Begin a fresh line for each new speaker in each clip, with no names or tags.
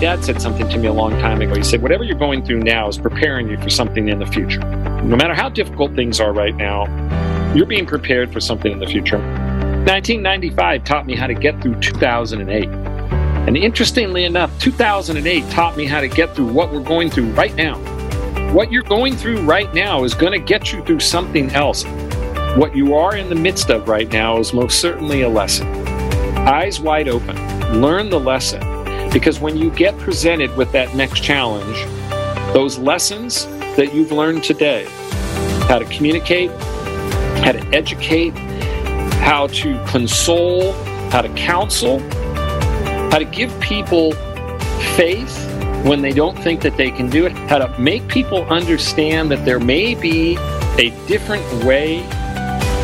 dad said something to me a long time ago. He said, Whatever you're going through now is preparing you for something in the future. No matter how difficult things are right now, you're being prepared for something in the future. 1995 taught me how to get through 2008. And interestingly enough, 2008 taught me how to get through what we're going through right now. What you're going through right now is going to get you through something else. What you are in the midst of right now is most certainly a lesson. Eyes wide open, learn the lesson, because when you get presented with that next challenge, those lessons that you've learned today, how to communicate, how to educate, how to console, how to counsel, how to give people faith when they don't think that they can do it, how to make people understand that there may be a different way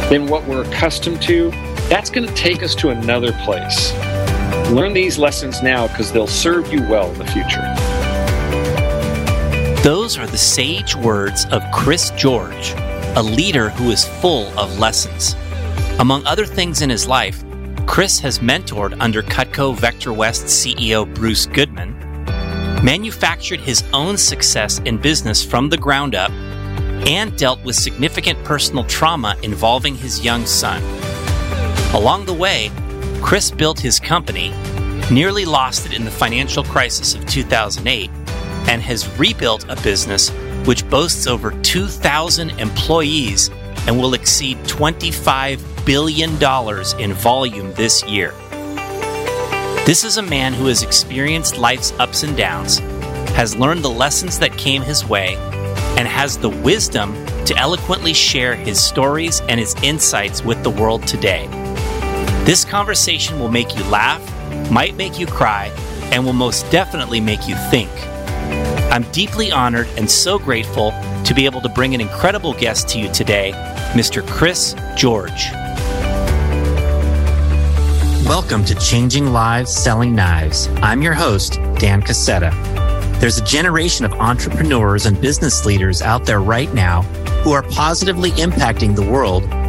than what we're accustomed to, that's going to take us to another place. Learn these lessons now because they'll serve you well in the future.
Those are the sage words of Chris George, a leader who is full of lessons. Among other things in his life, Chris has mentored under Cutco Vector West CEO Bruce Goodman, manufactured his own success in business from the ground up, and dealt with significant personal trauma involving his young son. Along the way, Chris built his company, nearly lost it in the financial crisis of 2008, and has rebuilt a business which boasts over 2,000 employees and will exceed $25 billion in volume this year. This is a man who has experienced life's ups and downs, has learned the lessons that came his way, and has the wisdom to eloquently share his stories and his insights with the world today. This conversation will make you laugh, might make you cry, and will most definitely make you think. I'm deeply honored and so grateful to be able to bring an incredible guest to you today, Mr. Chris George. Welcome to Changing Lives Selling Knives. I'm your host, Dan Cassetta. There's a generation of entrepreneurs and business leaders out there right now who are positively impacting the world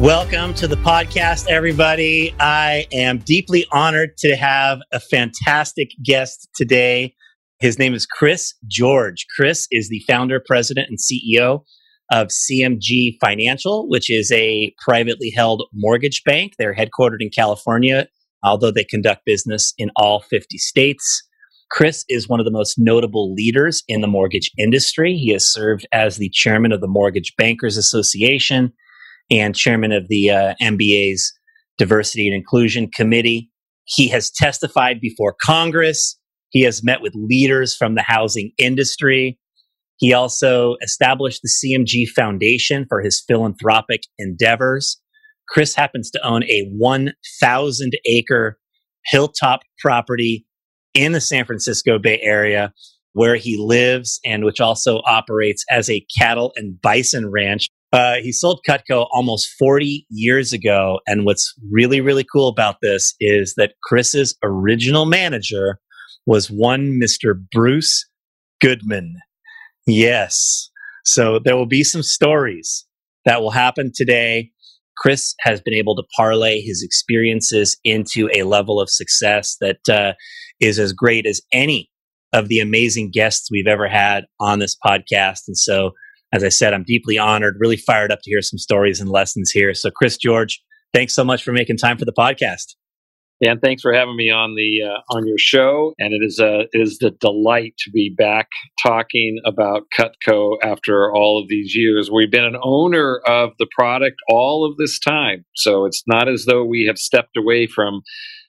Welcome to the podcast, everybody. I am deeply honored to have a fantastic guest today. His name is Chris George. Chris is the founder, president, and CEO of CMG Financial, which is a privately held mortgage bank. They're headquartered in California, although they conduct business in all 50 states. Chris is one of the most notable leaders in the mortgage industry. He has served as the chairman of the Mortgage Bankers Association and chairman of the uh, MBA's Diversity and Inclusion Committee. He has testified before Congress. He has met with leaders from the housing industry. He also established the CMG Foundation for his philanthropic endeavors. Chris happens to own a 1,000 acre hilltop property in the San Francisco Bay Area where he lives and which also operates as a cattle and bison ranch. Uh, he sold Cutco almost 40 years ago. And what's really, really cool about this is that Chris's original manager was one Mr. Bruce Goodman. Yes. So there will be some stories that will happen today. Chris has been able to parlay his experiences into a level of success that uh, is as great as any of the amazing guests we've ever had on this podcast. And so, as I said, I'm deeply honored, really fired up to hear some stories and lessons here. So, Chris George, thanks so much for making time for the podcast.
And thanks for having me on the uh, on your show. And it is a it is the delight to be back talking about Cutco after all of these years. We've been an owner of the product all of this time, so it's not as though we have stepped away from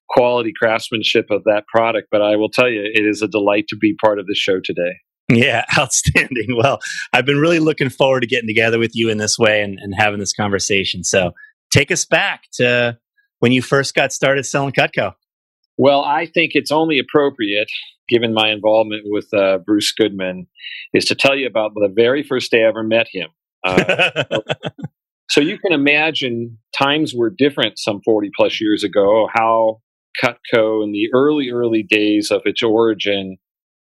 quality craftsmanship of that product. But I will tell you, it is a delight to be part of the show today.
Yeah, outstanding. Well, I've been really looking forward to getting together with you in this way and, and having this conversation. So take us back to when you first got started selling Cutco?
Well, I think it's only appropriate, given my involvement with uh, Bruce Goodman, is to tell you about the very first day I ever met him. Uh, so you can imagine times were different some 40 plus years ago, how Cutco in the early, early days of its origin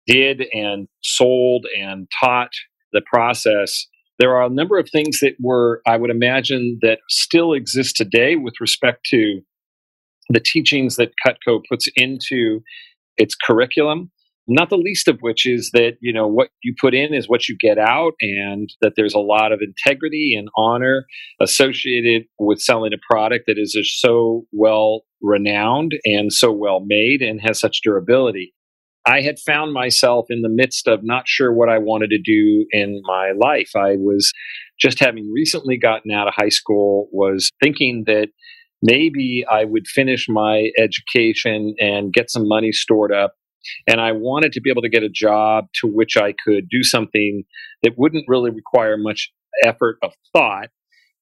did and sold and taught the process there are a number of things that were, I would imagine, that still exist today with respect to the teachings that Cutco puts into its curriculum. Not the least of which is that you know what you put in is what you get out, and that there's a lot of integrity and honor associated with selling a product that is so well renowned and so well made and has such durability. I had found myself in the midst of not sure what I wanted to do in my life. I was just having recently gotten out of high school, was thinking that maybe I would finish my education and get some money stored up. And I wanted to be able to get a job to which I could do something that wouldn't really require much effort of thought.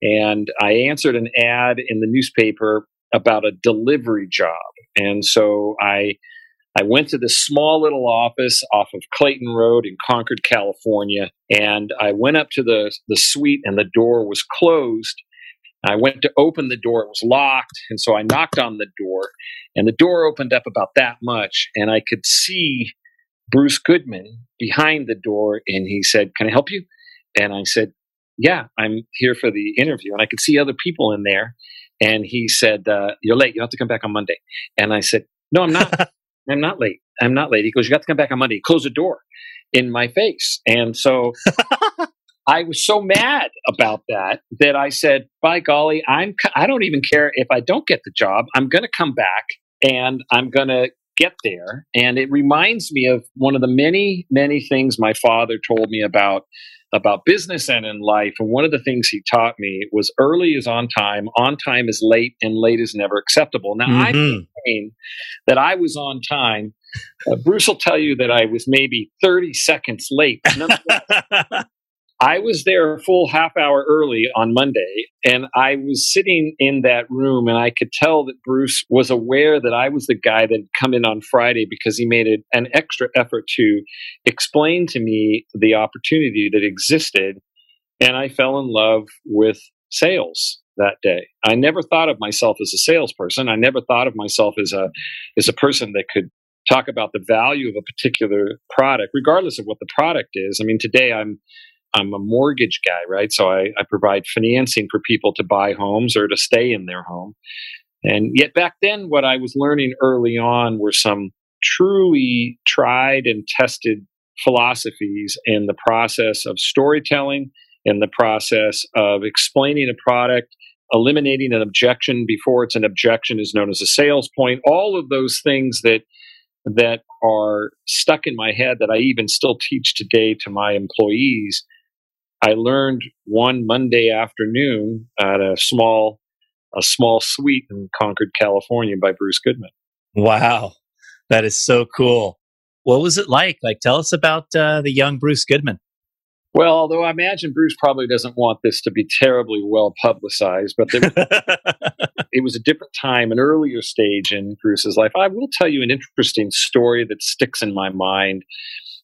And I answered an ad in the newspaper about a delivery job. And so I I went to this small little office off of Clayton Road in Concord, California, and I went up to the, the suite and the door was closed. I went to open the door, it was locked, and so I knocked on the door, and the door opened up about that much, and I could see Bruce Goodman behind the door, and he said, Can I help you? And I said, Yeah, I'm here for the interview. And I could see other people in there. And he said, uh, You're late. You have to come back on Monday. And I said, No, I'm not. I'm not late. I'm not late. He goes, You got to come back on Monday. Close the door in my face. And so I was so mad about that that I said, by golly, I'm, I don't even care if I don't get the job. I'm going to come back and I'm going to get there. And it reminds me of one of the many, many things my father told me about about business and in life. And one of the things he taught me was early is on time, on time is late, and late is never acceptable. Now, mm-hmm. I'm saying that I was on time. Uh, Bruce will tell you that I was maybe 30 seconds late. I was there a full half hour early on Monday, and I was sitting in that room, and I could tell that Bruce was aware that I was the guy that had come in on Friday because he made an extra effort to explain to me the opportunity that existed. And I fell in love with sales that day. I never thought of myself as a salesperson. I never thought of myself as a as a person that could talk about the value of a particular product, regardless of what the product is. I mean, today I'm I'm a mortgage guy, right? So I, I provide financing for people to buy homes or to stay in their home. And yet back then, what I was learning early on were some truly tried and tested philosophies in the process of storytelling, in the process of explaining a product, eliminating an objection before it's an objection is known as a sales point. All of those things that that are stuck in my head that I even still teach today to my employees I learned one Monday afternoon at a small a small suite in Concord, California by Bruce Goodman.
Wow. That is so cool. What was it like? Like tell us about uh, the young Bruce Goodman.
Well, although I imagine Bruce probably doesn't want this to be terribly well publicized, but there, it was a different time, an earlier stage in Bruce's life. I will tell you an interesting story that sticks in my mind.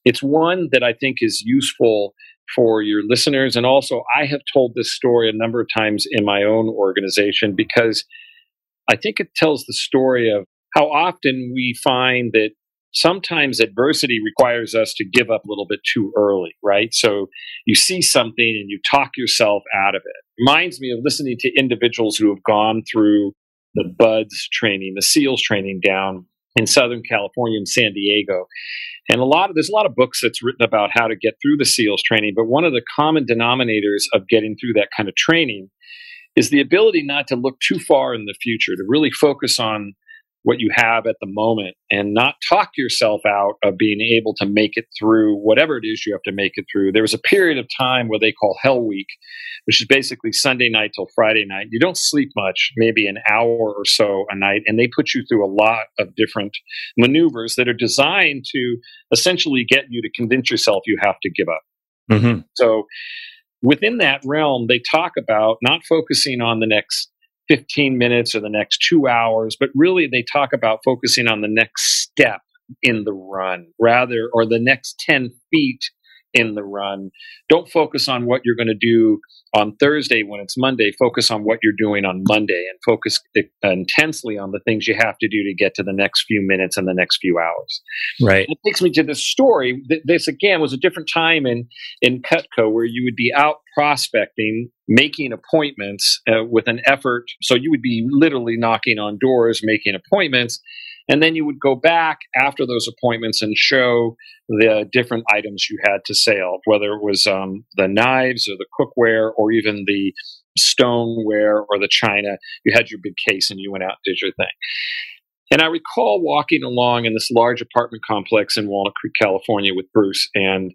It's one that I think is useful for your listeners. And also, I have told this story a number of times in my own organization because I think it tells the story of how often we find that sometimes adversity requires us to give up a little bit too early, right? So you see something and you talk yourself out of it. Reminds me of listening to individuals who have gone through the BUDS training, the SEALs training down in Southern California in San Diego. And a lot of there's a lot of books that's written about how to get through the SEALs training, but one of the common denominators of getting through that kind of training is the ability not to look too far in the future, to really focus on what you have at the moment and not talk yourself out of being able to make it through whatever it is you have to make it through. There was a period of time where they call Hell Week, which is basically Sunday night till Friday night. You don't sleep much, maybe an hour or so a night, and they put you through a lot of different maneuvers that are designed to essentially get you to convince yourself you have to give up. Mm-hmm. So within that realm, they talk about not focusing on the next 15 minutes or the next two hours, but really they talk about focusing on the next step in the run rather, or the next 10 feet in the run. Don't focus on what you're going to do on Thursday when it's Monday. Focus on what you're doing on Monday and focus intensely on the things you have to do to get to the next few minutes and the next few hours.
Right.
It takes me to this story. This again was a different time in in Cutco where you would be out prospecting, making appointments uh, with an effort. So you would be literally knocking on doors, making appointments and then you would go back after those appointments and show the different items you had to sell, whether it was um, the knives or the cookware or even the stoneware or the china. You had your big case and you went out and did your thing. And I recall walking along in this large apartment complex in Walnut Creek, California with Bruce. And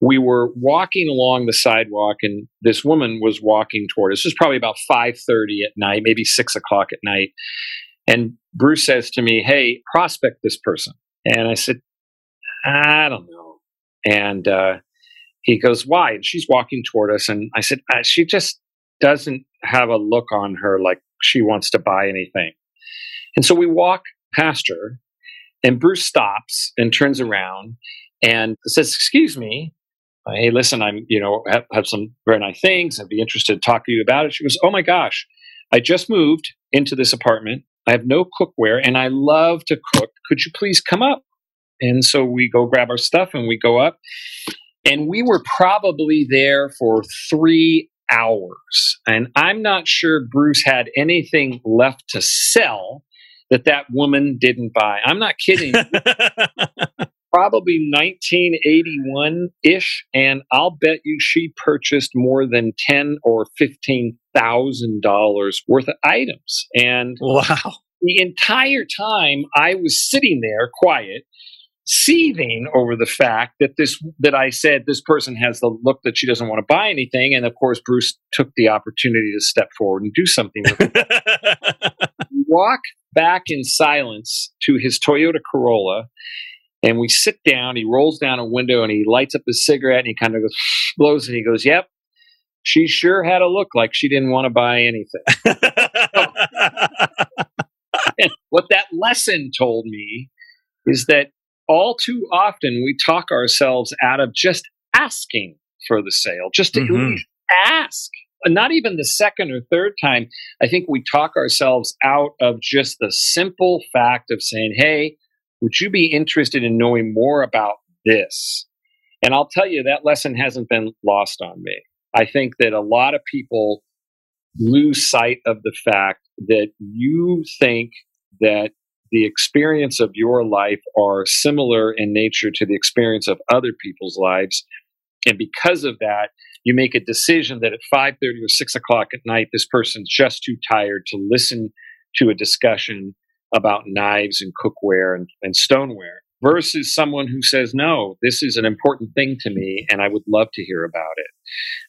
we were walking along the sidewalk and this woman was walking toward us. This was probably about 5.30 at night, maybe 6 o'clock at night. And Bruce says to me, Hey, prospect this person. And I said, I don't know. And uh, he goes, Why? And she's walking toward us. And I said, uh, She just doesn't have a look on her like she wants to buy anything. And so we walk past her, and Bruce stops and turns around and says, Excuse me. Hey, listen, I'm, you know, have, have some very nice things. I'd be interested to talk to you about it. She goes, Oh my gosh, I just moved into this apartment I have no cookware and I love to cook. Could you please come up? And so we go grab our stuff and we go up. And we were probably there for three hours. And I'm not sure Bruce had anything left to sell that that woman didn't buy. I'm not kidding. probably 1981 ish, and I'll bet you she purchased more than ten or fifteen thousand dollars worth of items. And
wow,
the entire time I was sitting there quiet, seething over the fact that this that I said this person has the look that she doesn't want to buy anything, and of course Bruce took the opportunity to step forward and do something. Walk back in silence to his Toyota Corolla and we sit down. He rolls down a window and he lights up his cigarette and he kind of goes, blows and he goes, Yep, she sure had a look like she didn't want to buy anything. and what that lesson told me is that all too often we talk ourselves out of just asking for the sale, just to mm-hmm. ask. Not even the second or third time. I think we talk ourselves out of just the simple fact of saying, Hey, would you be interested in knowing more about this? And I'll tell you, that lesson hasn't been lost on me. I think that a lot of people lose sight of the fact that you think that the experience of your life are similar in nature to the experience of other people's lives. And because of that, you make a decision that at 5.30 or 6 o'clock at night, this person's just too tired to listen to a discussion about knives and cookware and, and stoneware versus someone who says, no, this is an important thing to me and I would love to hear about it.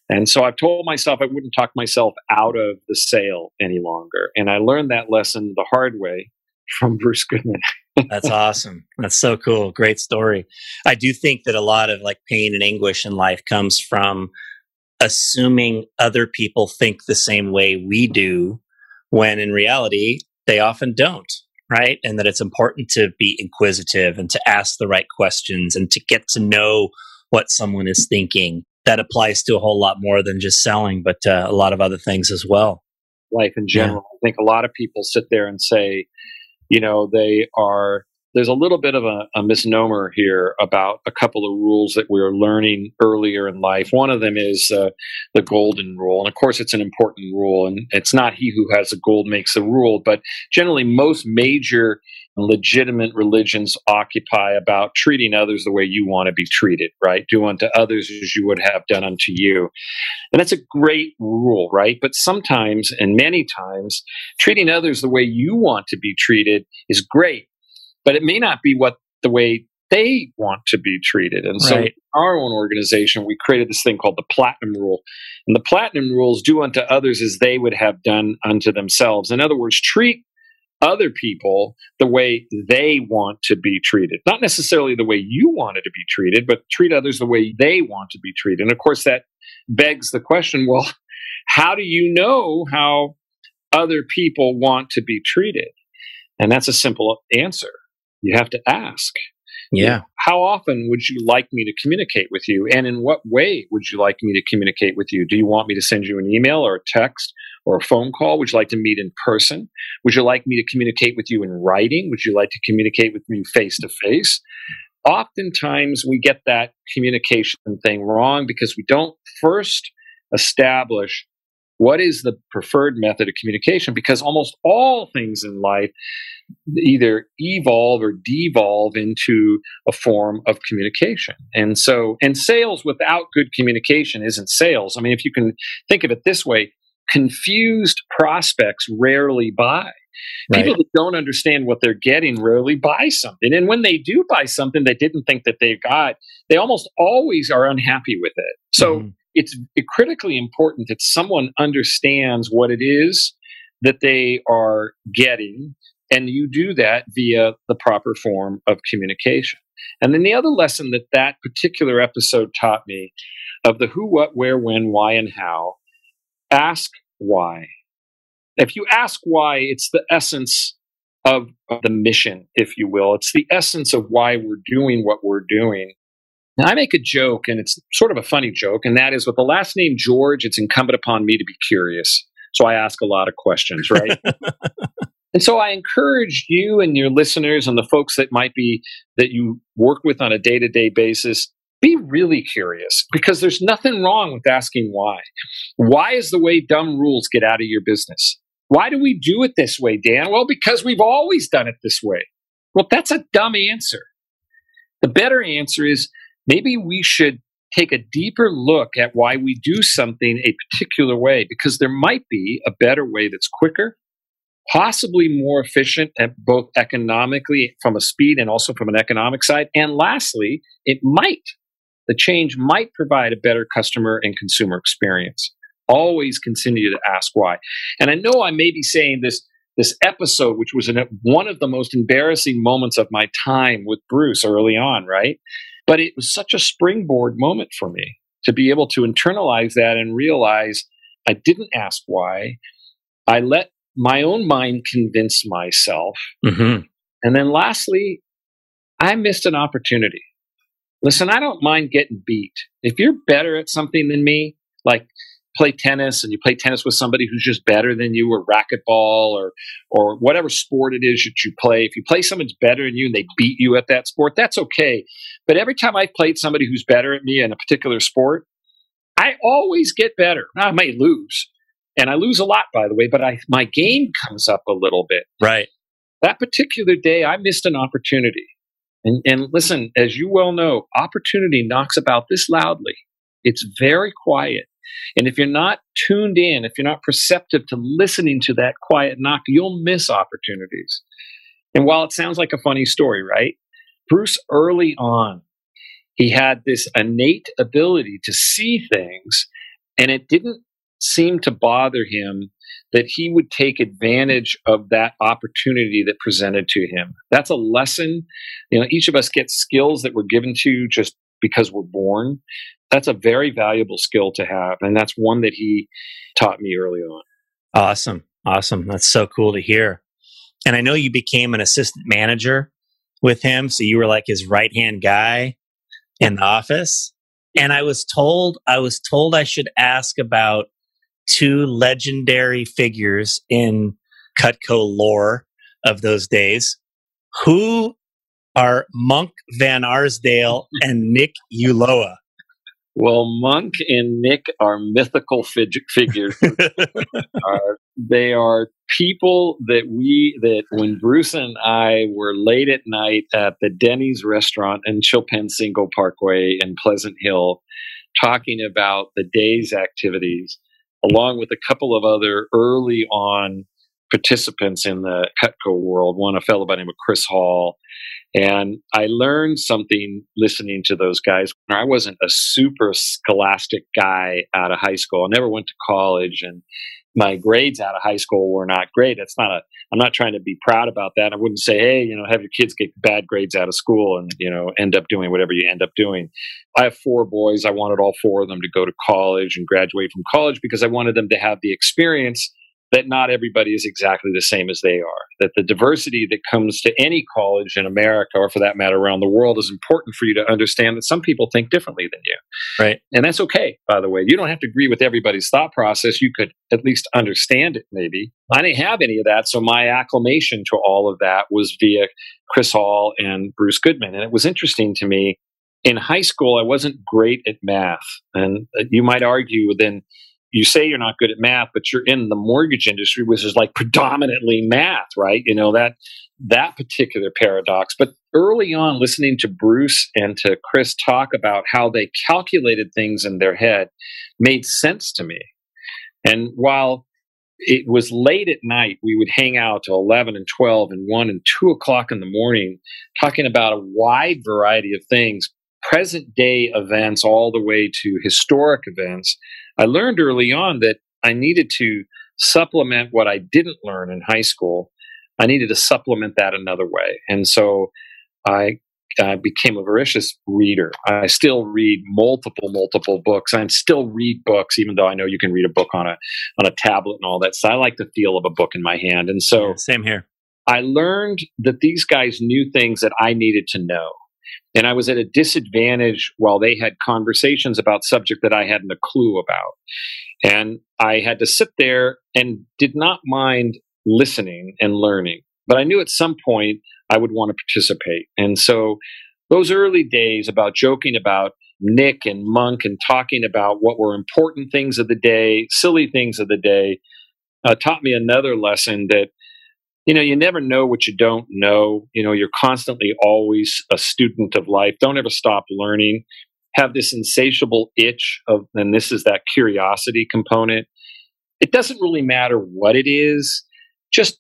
And so I've told myself I wouldn't talk myself out of the sale any longer. And I learned that lesson the hard way from Bruce Goodman.
That's awesome. That's so cool. Great story. I do think that a lot of like pain and anguish in life comes from assuming other people think the same way we do when in reality they often don't right? And that it's important to be inquisitive and to ask the right questions and to get to know what someone is thinking. That applies to a whole lot more than just selling, but uh, a lot of other things as well.
Life in general. Yeah. I think a lot of people sit there and say, you know, they are there's a little bit of a, a, misnomer here about a couple of rules that we're learning earlier in life. One of them is uh, the golden rule. And of course, it's an important rule. And it's not he who has the gold makes the rule, but generally, most major legitimate religions occupy about treating others the way you want to be treated, right? Do unto others as you would have done unto you. And that's a great rule, right? But sometimes, and many times, treating others the way you want to be treated is great but it may not be what the way they want to be treated. And so, right. our own organization, we created this thing called the Platinum Rule. And the Platinum Rules do unto others as they would have done unto themselves. In other words, treat other people the way they want to be treated. Not necessarily the way you wanted to be treated, but treat others the way they want to be treated. And of course, that begs the question well, how do you know how other people want to be treated? And that's a simple answer you have to ask.
Yeah.
How often would you like me to communicate with you? And in what way would you like me to communicate with you? Do you want me to send you an email or a text or a phone call? Would you like to meet in person? Would you like me to communicate with you in writing? Would you like to communicate with me face to face? Oftentimes we get that communication thing wrong because we don't first establish what is the preferred method of communication because almost all things in life either evolve or devolve into a form of communication. And so, and sales without good communication isn't sales. I mean, if you can think of it this way, confused prospects rarely buy. Right. People that don't understand what they're getting rarely buy something. And when they do buy something they didn't think that they got, they almost always are unhappy with it. So mm-hmm. It's critically important that someone understands what it is that they are getting and you do that via the proper form of communication. And then the other lesson that that particular episode taught me of the who, what, where, when, why, and how ask why. If you ask why, it's the essence of, the mission, if you will. It's the essence of why we're doing what we're doing. Now, I make a joke, and it's sort of a funny joke, and that is with the last name George, it's incumbent upon me to be curious. So I ask a lot of questions, right? And so I encourage you and your listeners and the folks that might be that you work with on a day to day basis, be really curious because there's nothing wrong with asking why. Why is the way dumb rules get out of your business? Why do we do it this way, Dan? Well, because we've always done it this way. Well, that's a dumb answer. The better answer is maybe we should take a deeper look at why we do something a particular way because there might be a better way that's quicker possibly more efficient at both economically from a speed and also from an economic side. And lastly, it might, the change might provide a better customer and consumer experience. Always continue to ask why. And I know I may be saying this this episode, which was one of the most embarrassing moments of my time with Bruce early on, right? But it was such a springboard moment for me to be able to internalize that and realize I didn't ask why. I let my own mind convince myself. Mm-hmm. And then lastly, I missed an opportunity. Listen, I don't mind getting beat. If you're better at something than me, like play tennis and you play tennis with somebody who's just better than you or racquetball or or whatever sport it is that you play if you play someone's better than you and they beat you at that sport that's okay but every time i've played somebody who's better at me in a particular sport i always get better i may lose and I lose a lot, by the way, but I, my game comes up a little bit.
Right.
That particular day, I missed an opportunity. And, and listen, as you well know, opportunity knocks about this loudly. It's very quiet. And if you're not tuned in, if you're not perceptive to listening to that quiet knock, you'll miss opportunities. And while it sounds like a funny story, right? Bruce, early on, he had this innate ability to see things, and it didn't seem to bother him that he would take advantage of that opportunity that presented to him. That's a lesson. You know, each of us gets skills that were given to just because we're born. That's a very valuable skill to have. And that's one that he taught me early on.
Awesome. Awesome. That's so cool to hear. And I know you became an assistant manager with him. So you were like his right hand guy in the office. And I was told, I was told I should ask about two legendary figures in Cutco lore of those days. Who are Monk Van Arsdale and Nick Uloa.
Well, Monk and Nick are mythical fig- figures. uh, they are people that we that when Bruce and I were late at night at the Denny's restaurant in Chilpancingo Parkway in Pleasant Hill, talking about the day's activities, along with a couple of other early on participants in the Cutco world. One, a fellow by the name of Chris Hall. And I learned something listening to those guys. I wasn't a super scholastic guy out of high school. I never went to college and my grades out of high school were not great. It's not a, I'm not trying to be proud about that. I wouldn't say, hey, you know, have your kids get bad grades out of school and, you know, end up doing whatever you end up doing. I have four boys. I wanted all four of them to go to college and graduate from college because I wanted them to have the experience that not everybody is exactly the same as they are. That the diversity that comes to any college in America, or for that matter around the world, is important for you to understand that some people think differently than you.
Right.
And that's okay, by the way. You don't have to agree with everybody's thought process. You could at least understand it, maybe. I didn't have any of that. So my acclamation to all of that was via Chris Hall and Bruce Goodman. And it was interesting to me. In high school, I wasn't great at math. And uh, you might argue then you say you're not good at math, but you're in the mortgage industry, which is like predominantly math, right? You know, that that particular paradox. But early on, listening to Bruce and to Chris talk about how they calculated things in their head made sense to me. And while it was late at night, we would hang out till 11 and 12 and 1 and 2 o'clock in the morning, talking about a wide variety of things, present day events all the way to historic events I learned early on that I needed to supplement what I didn't learn in high school. I needed to supplement that another way. And so I I became a voracious reader. I still read multiple, multiple books. I still read books, even though I know you can read a book on a on a tablet and all that. So I like the feel of a book in my hand. And so
yeah, same here.
I learned that these guys knew things that I needed to know. And I was at a disadvantage while they had conversations about subject that I hadn't a clue about. And I had to sit there and did not mind listening and learning. But I knew at some point I would want to participate. And so those early days about joking about Nick and Monk and talking about what were important things of the day, silly things of the day, uh, taught me another lesson that you know, you never know what you don't know. You know, you're constantly always a student of life. Don't ever stop learning. Have this insatiable itch of, and this is that curiosity component. It doesn't really matter what it is, just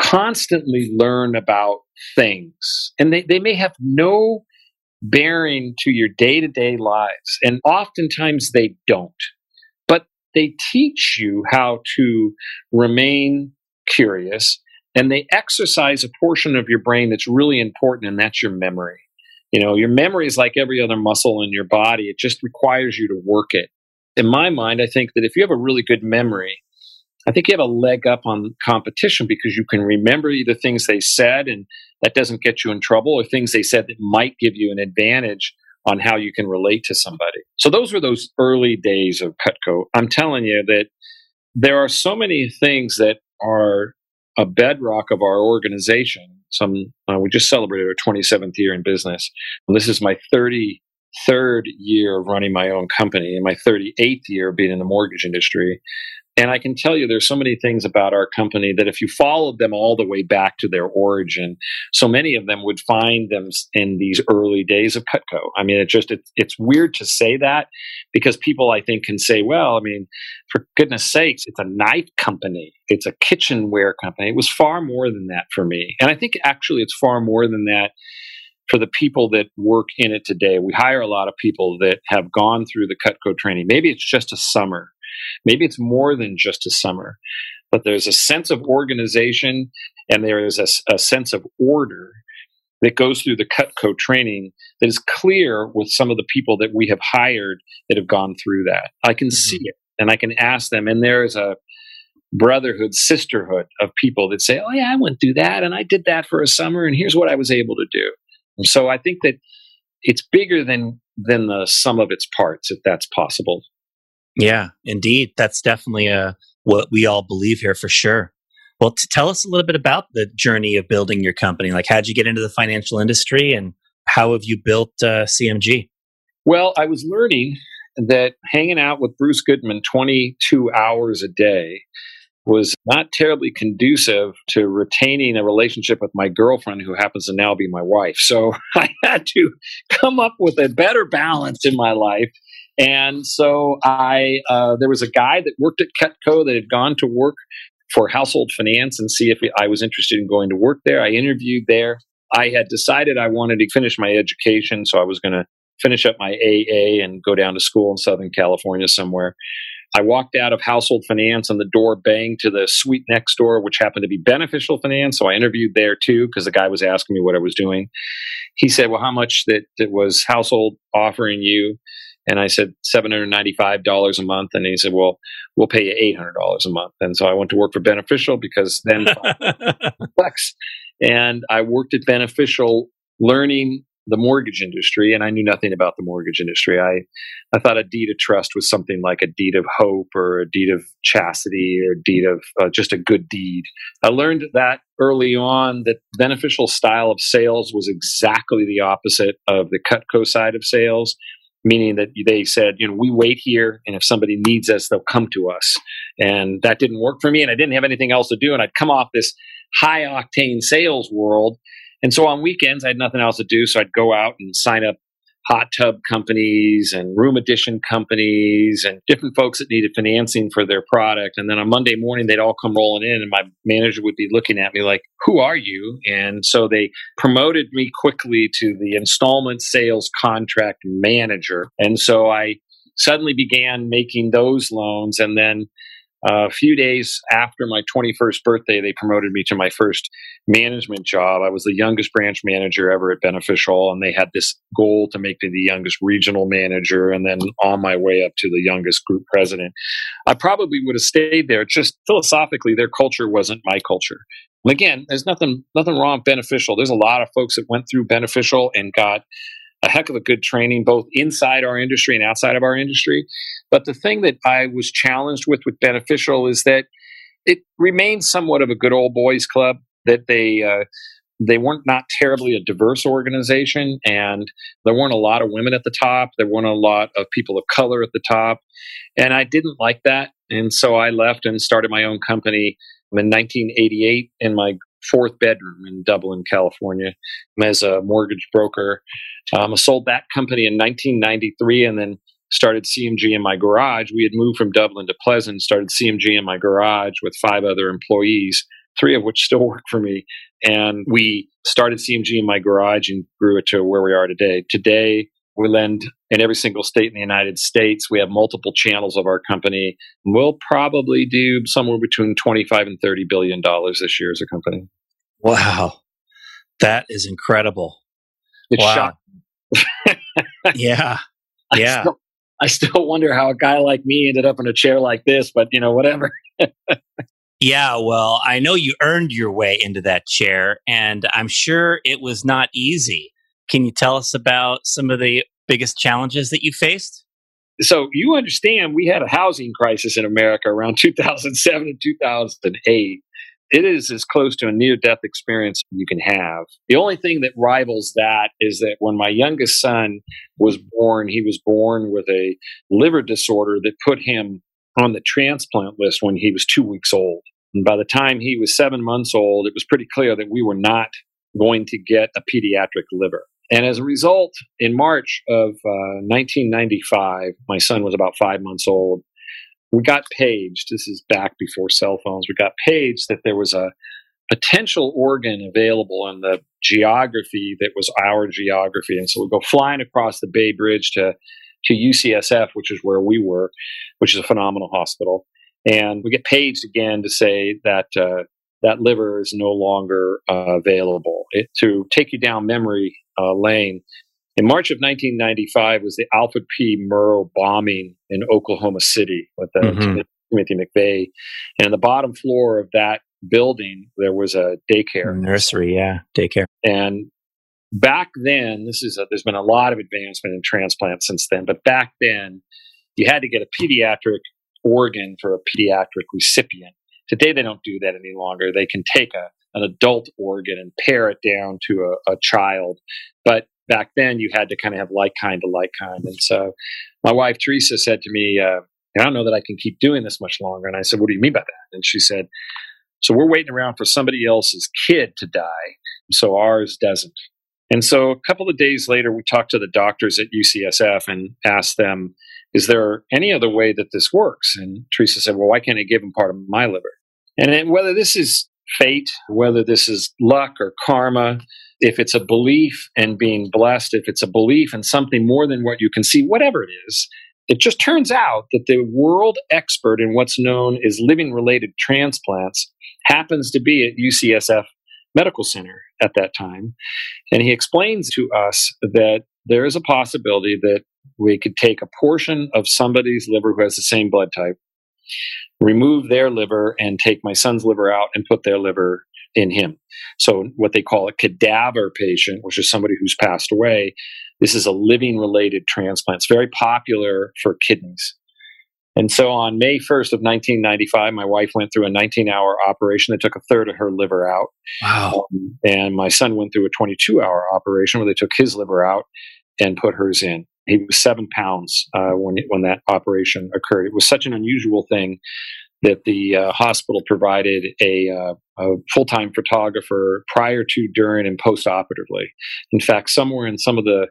constantly learn about things. And they, they may have no bearing to your day to day lives. And oftentimes they don't. But they teach you how to remain curious and they exercise a portion of your brain that's really important, and that's your memory. You know, your memory is like every other muscle in your body, it just requires you to work it. In my mind, I think that if you have a really good memory, I think you have a leg up on competition because you can remember either things they said and that doesn't get you in trouble or things they said that might give you an advantage on how you can relate to somebody. So those were those early days of Cutco. I'm telling you that there are so many things that are a bedrock of our organization. Some uh, we just celebrated our 27th year in business. And this is my 33rd year of running my own company and my 38th year of being in the mortgage industry. And I can tell you there's so many things about our company that if you followed them all the way back to their origin, so many of them would find them in these early days of Cutco. I mean, it just it, it's weird to say that because people I think can say, well, I mean, for goodness sakes, it's a knife company, it's a kitchenware company. It was far more than that for me. And I think actually it's far more than that for the people that work in it today. We hire a lot of people that have gone through the Cutco training. Maybe it's just a summer Maybe it's more than just a summer, but there's a sense of organization and there is a, a sense of order that goes through the Cutco training that is clear with some of the people that we have hired that have gone through that. I can mm-hmm. see it and I can ask them, and there is a brotherhood, sisterhood of people that say, Oh, yeah, I went through that and I did that for a summer, and here's what I was able to do. So I think that it's bigger than than the sum of its parts, if that's possible.
Yeah, indeed. That's definitely uh, what we all believe here for sure. Well, t- tell us a little bit about the journey of building your company. Like, how'd you get into the financial industry and how have you built uh, CMG?
Well, I was learning that hanging out with Bruce Goodman 22 hours a day was not terribly conducive to retaining a relationship with my girlfriend, who happens to now be my wife. So I had to come up with a better balance in my life. And so I, uh, there was a guy that worked at Cutco that had gone to work for household finance and see if I was interested in going to work there. I interviewed there. I had decided I wanted to finish my education, so I was going to finish up my AA and go down to school in Southern California somewhere. I walked out of household finance and the door banged to the suite next door, which happened to be beneficial finance. So I interviewed there too because the guy was asking me what I was doing. He said, Well, how much that, that was household offering you? And I said $795 a month. And he said, Well, we'll pay you $800 a month. And so I went to work for Beneficial because then flex. And I worked at Beneficial learning the mortgage industry, and I knew nothing about the mortgage industry. I, I thought a deed of trust was something like a deed of hope or a deed of chastity or a deed of uh, just a good deed. I learned that early on that beneficial style of sales was exactly the opposite of the Cutco side of sales meaning that they said, you know, we wait here, and if somebody needs us, they'll come to us. And that didn't work for me, and I didn't have anything else to do, and I'd come off this high octane sales world. And so on weekends, I had nothing else to do, so I'd go out and sign up hot tub companies and room addition companies and different folks that needed financing for their product. And then on Monday morning, they'd all come rolling in, and my manager would be looking at me like, Who are you? And so they promoted me quickly to the installment sales contract manager. And so I suddenly began making those loans. And then a few days after my 21st birthday, they promoted me to my first management job. I was the youngest branch manager ever at Beneficial, and they had this goal to make me the youngest regional manager and then on my way up to the youngest group president. I probably would have stayed there. Just philosophically, their culture wasn't my culture. And again, there's nothing nothing wrong with Beneficial. There's a lot of folks that went through Beneficial and got a heck of a good training both inside our industry and outside of our industry. But the thing that I was challenged with with Beneficial is that it remained somewhat of a good old boys club. That they uh, they weren't not terribly a diverse organization, and there weren't a lot of women at the top. There weren't a lot of people of color at the top, and I didn't like that. And so I left and started my own company in 1988 in my fourth bedroom in Dublin, California, as a mortgage broker. Um, I sold that company in 1993, and then started CMG in my garage. We had moved from Dublin to Pleasant, started CMG in my garage with five other employees, three of which still work for me. And we started CMG in my garage and grew it to where we are today. Today, we lend in every single state in the United States. We have multiple channels of our company. We'll probably do somewhere between 25 and 30 billion dollars this year as a company.
Wow. That is incredible.
It's wow.
yeah. Yeah.
I still wonder how a guy like me ended up in a chair like this, but you know, whatever.
yeah, well, I know you earned your way into that chair, and I'm sure it was not easy. Can you tell us about some of the biggest challenges that you faced?
So, you understand we had a housing crisis in America around 2007 and 2008 it is as close to a near death experience you can have. The only thing that rivals that is that when my youngest son was born, he was born with a liver disorder that put him on the transplant list when he was two weeks old. And by the time he was seven months old, it was pretty clear that we were not going to get a pediatric liver. And as a result, in March of uh, 1995, my son was about five months old we got paged. This is back before cell phones. We got paged that there was a potential organ available in the geography that was our geography. And so we go flying across the Bay Bridge to, to UCSF, which is where we were, which is a phenomenal hospital. And we get paged again to say that uh, that liver is no longer uh, available. It, to take you down memory uh, lane, in March of 1995 was the Alfred P. Murrah bombing in Oklahoma City with the mm-hmm. Timothy McVeigh. And on the bottom floor of that building, there was a daycare.
Nursery, yeah, daycare.
And back then, this is a, there's been a lot of advancement in transplant since then, but back then, you had to get a pediatric organ for a pediatric recipient. Today, they don't do that any longer. They can take a, an adult organ and pare it down to a, a child. But back then, you had to kind of have like kind to like kind. And so my wife, Teresa, said to me, uh, I don't know that I can keep doing this much longer. And I said, What do you mean by that? And she said, So we're waiting around for somebody else's kid to die, so ours doesn't. And so a couple of days later, we talked to the doctors at UCSF and asked them, Is there any other way that this works? And Teresa said, Well, why can't I give him part of my liver? And then whether this is fate, whether this is luck or karma, if it's a belief and being blessed, if it's a belief in something more than what you can see, whatever it is, it just turns out that the world expert in what's known as living related transplants happens to be at UCSF Medical Center at that time. And he explains to us that there is a possibility that we could take a portion of somebody's liver who has the same blood type, remove their liver, and take my son's liver out and put their liver in him. So, what they call a cadaver patient, which is somebody who's passed away, this is a living related transplant. It's very popular for kidneys. And so on May 1st of 1995, my wife went through a 19 hour operation that took a third of her liver out.
Wow.
Um, and my son went through a 22 hour operation where they took his liver out and put hers in. He was seven pounds uh, when, when that operation occurred. It was such an unusual thing that the uh, hospital provided a, uh, a full time photographer prior to, during, and post operatively. In fact, somewhere in some of the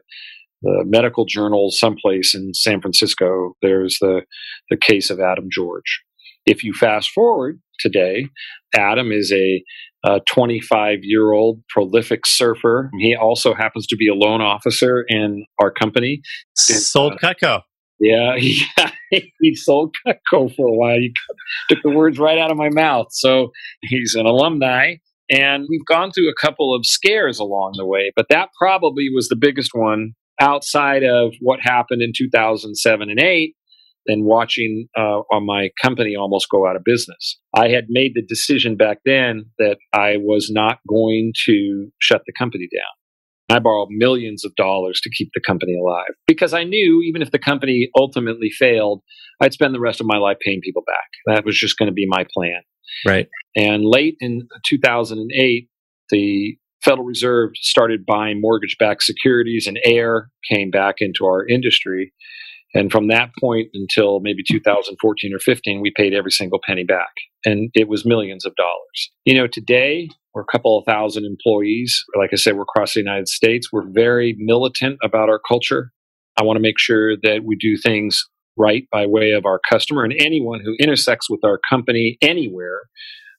the medical journals someplace in San Francisco, there's the, the case of Adam George. If you fast forward today, Adam is a 25 year old prolific surfer. He also happens to be a loan officer in our company.
Sold uh, Cutco.
Yeah, he, he sold Cutco for a while. You took the words right out of my mouth. So he's an alumni. And we've gone through a couple of scares along the way, but that probably was the biggest one outside of what happened in 2007 and 8 and watching uh, on my company almost go out of business. I had made the decision back then that I was not going to shut the company down. I borrowed millions of dollars to keep the company alive because I knew even if the company ultimately failed, I'd spend the rest of my life paying people back. That was just going to be my plan.
Right.
And late in 2008, the Federal Reserve started buying mortgage backed securities and air came back into our industry. And from that point until maybe 2014 or 15, we paid every single penny back. And it was millions of dollars. You know, today we're a couple of thousand employees. Like I said, we're across the United States. We're very militant about our culture. I want to make sure that we do things right by way of our customer and anyone who intersects with our company anywhere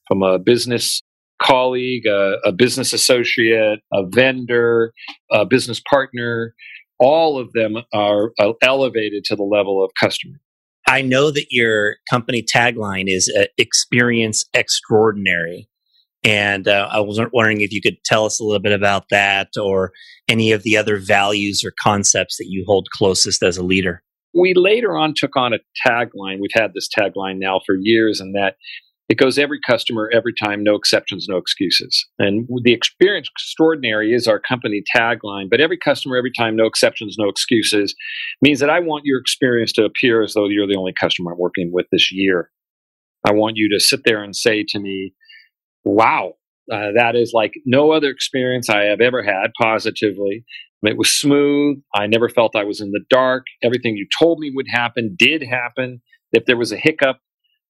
from a business colleague, a, a business associate, a vendor, a business partner, all of them are uh, elevated to the level of customer.
I know that your company tagline is uh, experience extraordinary. And uh, I was wondering if you could tell us a little bit about that or any of the other values or concepts that you hold closest as a leader.
We later on took on a tagline. We've had this tagline now for years, and that it goes every customer, every time, no exceptions, no excuses. And the experience extraordinary is our company tagline, but every customer, every time, no exceptions, no excuses means that I want your experience to appear as though you're the only customer I'm working with this year. I want you to sit there and say to me, wow, uh, that is like no other experience I have ever had positively. It was smooth. I never felt I was in the dark. Everything you told me would happen did happen. If there was a hiccup,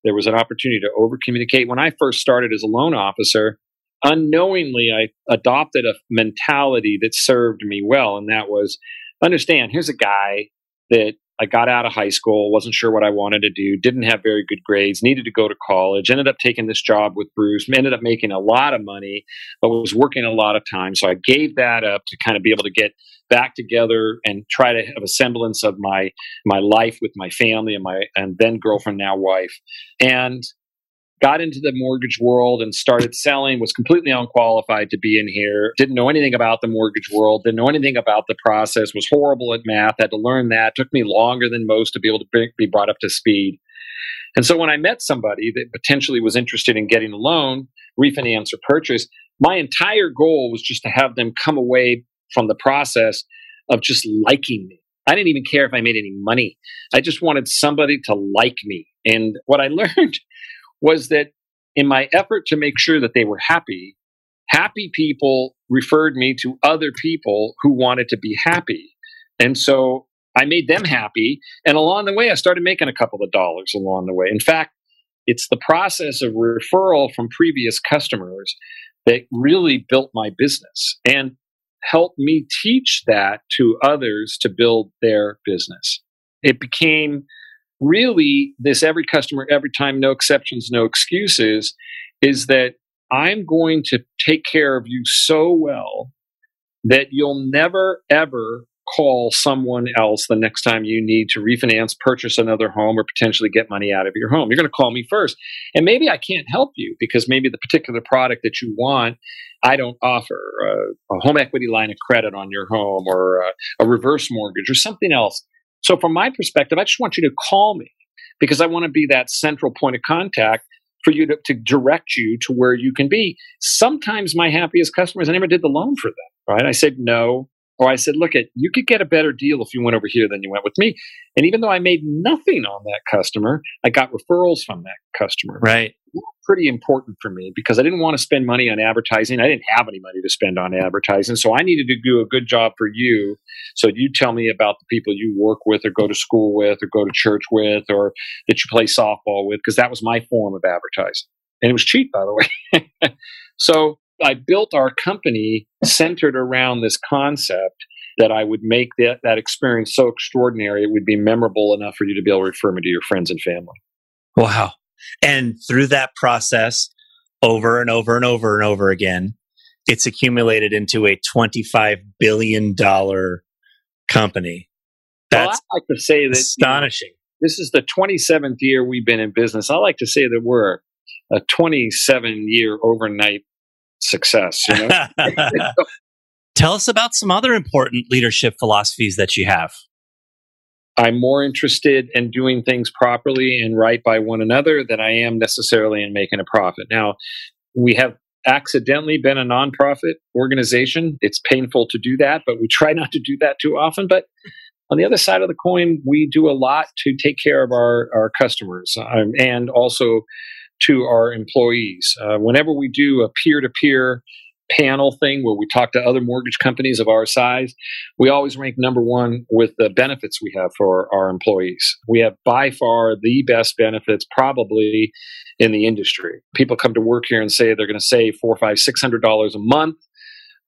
there was an opportunity to over communicate. When I first started as a loan officer, unknowingly, I adopted a mentality that served me well. And that was understand, here's a guy that I got out of high school, wasn't sure what I wanted to do, didn't have very good grades, needed to go to college, ended up taking this job with Bruce, ended up making a lot of money, but was working a lot of time. So I gave that up to kind of be able to get back together and try to have a semblance of my my life with my family and my and then girlfriend now wife and got into the mortgage world and started selling was completely unqualified to be in here didn't know anything about the mortgage world didn't know anything about the process was horrible at math had to learn that took me longer than most to be able to be brought up to speed and so when i met somebody that potentially was interested in getting a loan refinance or purchase my entire goal was just to have them come away from the process of just liking me. I didn't even care if I made any money. I just wanted somebody to like me. And what I learned was that in my effort to make sure that they were happy, happy people referred me to other people who wanted to be happy. And so I made them happy. And along the way, I started making a couple of dollars along the way. In fact, it's the process of referral from previous customers that really built my business and helped me teach that to others to build their business. It became really this every customer, every time, no exceptions, no excuses, is that I'm going to take care of you so well that you'll never, ever call someone else the next time you need to refinance, purchase another home, or potentially get money out of your home. You're going to call me first. And maybe I can't help you because maybe the particular product that you want, I don't offer a, a home equity line of credit on your home or a, a reverse mortgage or something else. So, from my perspective, I just want you to call me because I want to be that central point of contact for you to, to direct you to where you can be. Sometimes my happiest customers, I never did the loan for them, right? I said no. Or I said, look, at you could get a better deal if you went over here than you went with me. And even though I made nothing on that customer, I got referrals from that customer.
Right.
Pretty important for me because I didn't want to spend money on advertising. I didn't have any money to spend on advertising. So I needed to do a good job for you. So you tell me about the people you work with or go to school with or go to church with or that you play softball with because that was my form of advertising. And it was cheap, by the way. so I built our company centered around this concept that I would make that, that experience so extraordinary, it would be memorable enough for you to be able to refer me to your friends and family.
Wow. And through that process, over and over and over and over again, it's accumulated into a $25 billion company. That's well,
I like to say that
astonishing. You
know, this is the 27th year we've been in business. I like to say that we're a 27 year overnight success. You know?
Tell us about some other important leadership philosophies that you have.
I'm more interested in doing things properly and right by one another than I am necessarily in making a profit. Now, we have accidentally been a nonprofit organization. It's painful to do that, but we try not to do that too often. But on the other side of the coin, we do a lot to take care of our, our customers um, and also to our employees. Uh, whenever we do a peer to peer panel thing where we talk to other mortgage companies of our size, we always rank number one with the benefits we have for our employees. We have by far the best benefits, probably in the industry. People come to work here and say they're going to save four, five, six hundred dollars a month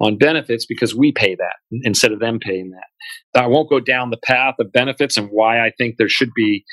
on benefits because we pay that instead of them paying that. I won't go down the path of benefits and why I think there should be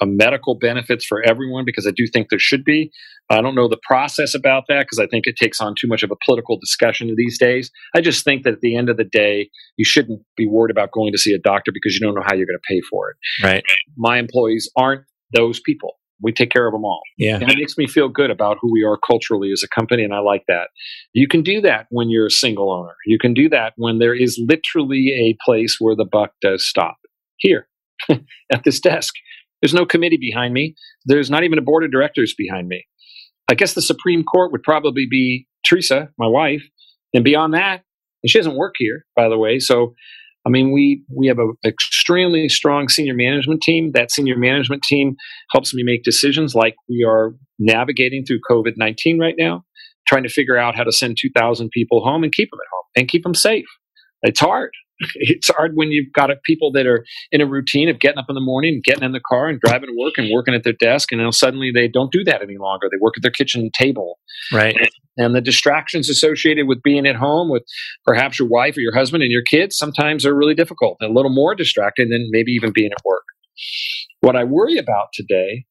a medical benefits for everyone because I do think there should be. I don't know the process about that because I think it takes on too much of a political discussion these days. I just think that at the end of the day, you shouldn't be worried about going to see a doctor because you don't know how you're going to pay for it.
Right.
My employees aren't those people. We take care of them all.
Yeah.
And it makes me feel good about who we are culturally as a company. And I like that. You can do that when you're a single owner. You can do that when there is literally a place where the buck does stop. Here at this desk there's no committee behind me. There's not even a board of directors behind me. I guess the Supreme Court would probably be Teresa, my wife. And beyond that, and she doesn't work here, by the way. So, I mean, we we have an extremely strong senior management team. That senior management team helps me make decisions like we are navigating through COVID 19 right now, trying to figure out how to send 2,000 people home and keep them at home and keep them safe. It's hard it's hard when you've got uh, people that are in a routine of getting up in the morning, getting in the car, and driving to work and working at their desk, and then suddenly they don't do that any longer. They work at their kitchen table,
right?
And, and the distractions associated with being at home with perhaps your wife or your husband and your kids sometimes are really difficult. a little more distracting than maybe even being at work. What I worry about today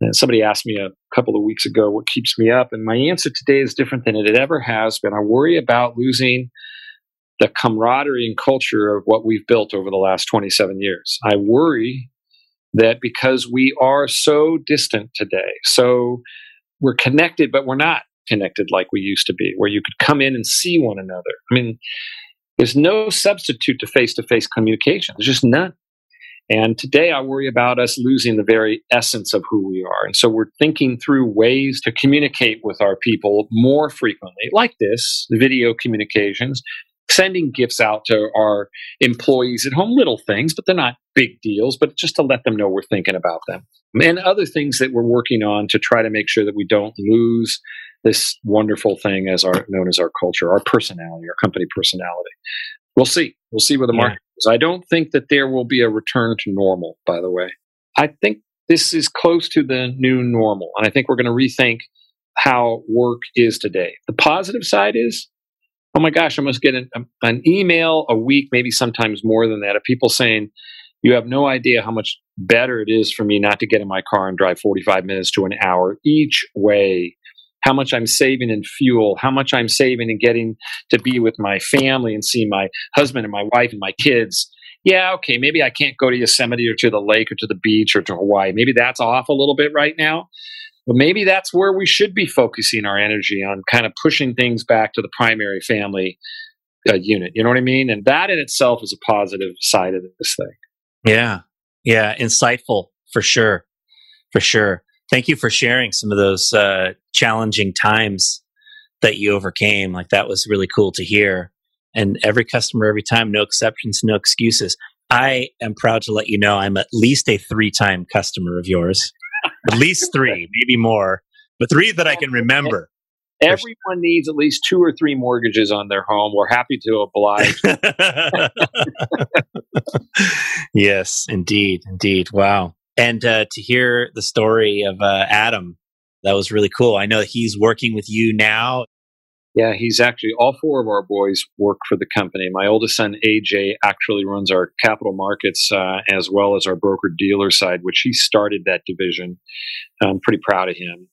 and somebody asked me a couple of weeks ago what keeps me up, and my answer today is different than it ever has been. I worry about losing the camaraderie and culture of what we've built over the last 27 years. I worry that because we are so distant today, so we're connected, but we're not connected like we used to be, where you could come in and see one another. I mean, there's no substitute to face to face communication, there's just none. And today I worry about us losing the very essence of who we are. And so we're thinking through ways to communicate with our people more frequently, like this, video communications, sending gifts out to our employees at home, little things, but they're not big deals, but just to let them know we're thinking about them. And other things that we're working on to try to make sure that we don't lose this wonderful thing as our known as our culture, our personality, our company personality. We'll see. We'll see where the market is. I don't think that there will be a return to normal, by the way. I think this is close to the new normal. And I think we're going to rethink how work is today. The positive side is oh my gosh, I must get an, um, an email a week, maybe sometimes more than that, of people saying, you have no idea how much better it is for me not to get in my car and drive 45 minutes to an hour each way. How much I'm saving in fuel, how much I'm saving in getting to be with my family and see my husband and my wife and my kids. Yeah, okay, maybe I can't go to Yosemite or to the lake or to the beach or to Hawaii. Maybe that's off a little bit right now. But maybe that's where we should be focusing our energy on kind of pushing things back to the primary family uh, unit. You know what I mean? And that in itself is a positive side of this thing.
Yeah. Yeah. Insightful for sure. For sure. Thank you for sharing some of those uh, challenging times that you overcame. Like that was really cool to hear. And every customer, every time, no exceptions, no excuses. I am proud to let you know I'm at least a three time customer of yours at least three, maybe more, but three that I can remember.
Everyone needs at least two or three mortgages on their home. We're happy to oblige.
yes, indeed, indeed. Wow. And uh, to hear the story of uh, Adam, that was really cool. I know he's working with you now.
Yeah, he's actually all four of our boys work for the company. My oldest son AJ actually runs our capital markets uh, as well as our broker dealer side, which he started that division. I'm pretty proud of him.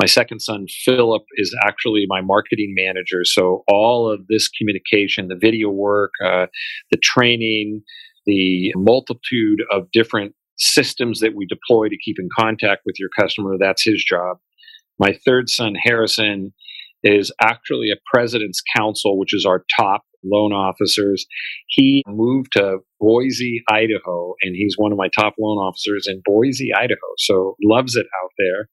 My second son Philip is actually my marketing manager. So all of this communication, the video work, uh, the training, the multitude of different systems that we deploy to keep in contact with your customer, that's his job. My third son Harrison is actually a president's council, which is our top loan officers. He moved to Boise, Idaho, and he's one of my top loan officers in Boise, Idaho. So loves it out there.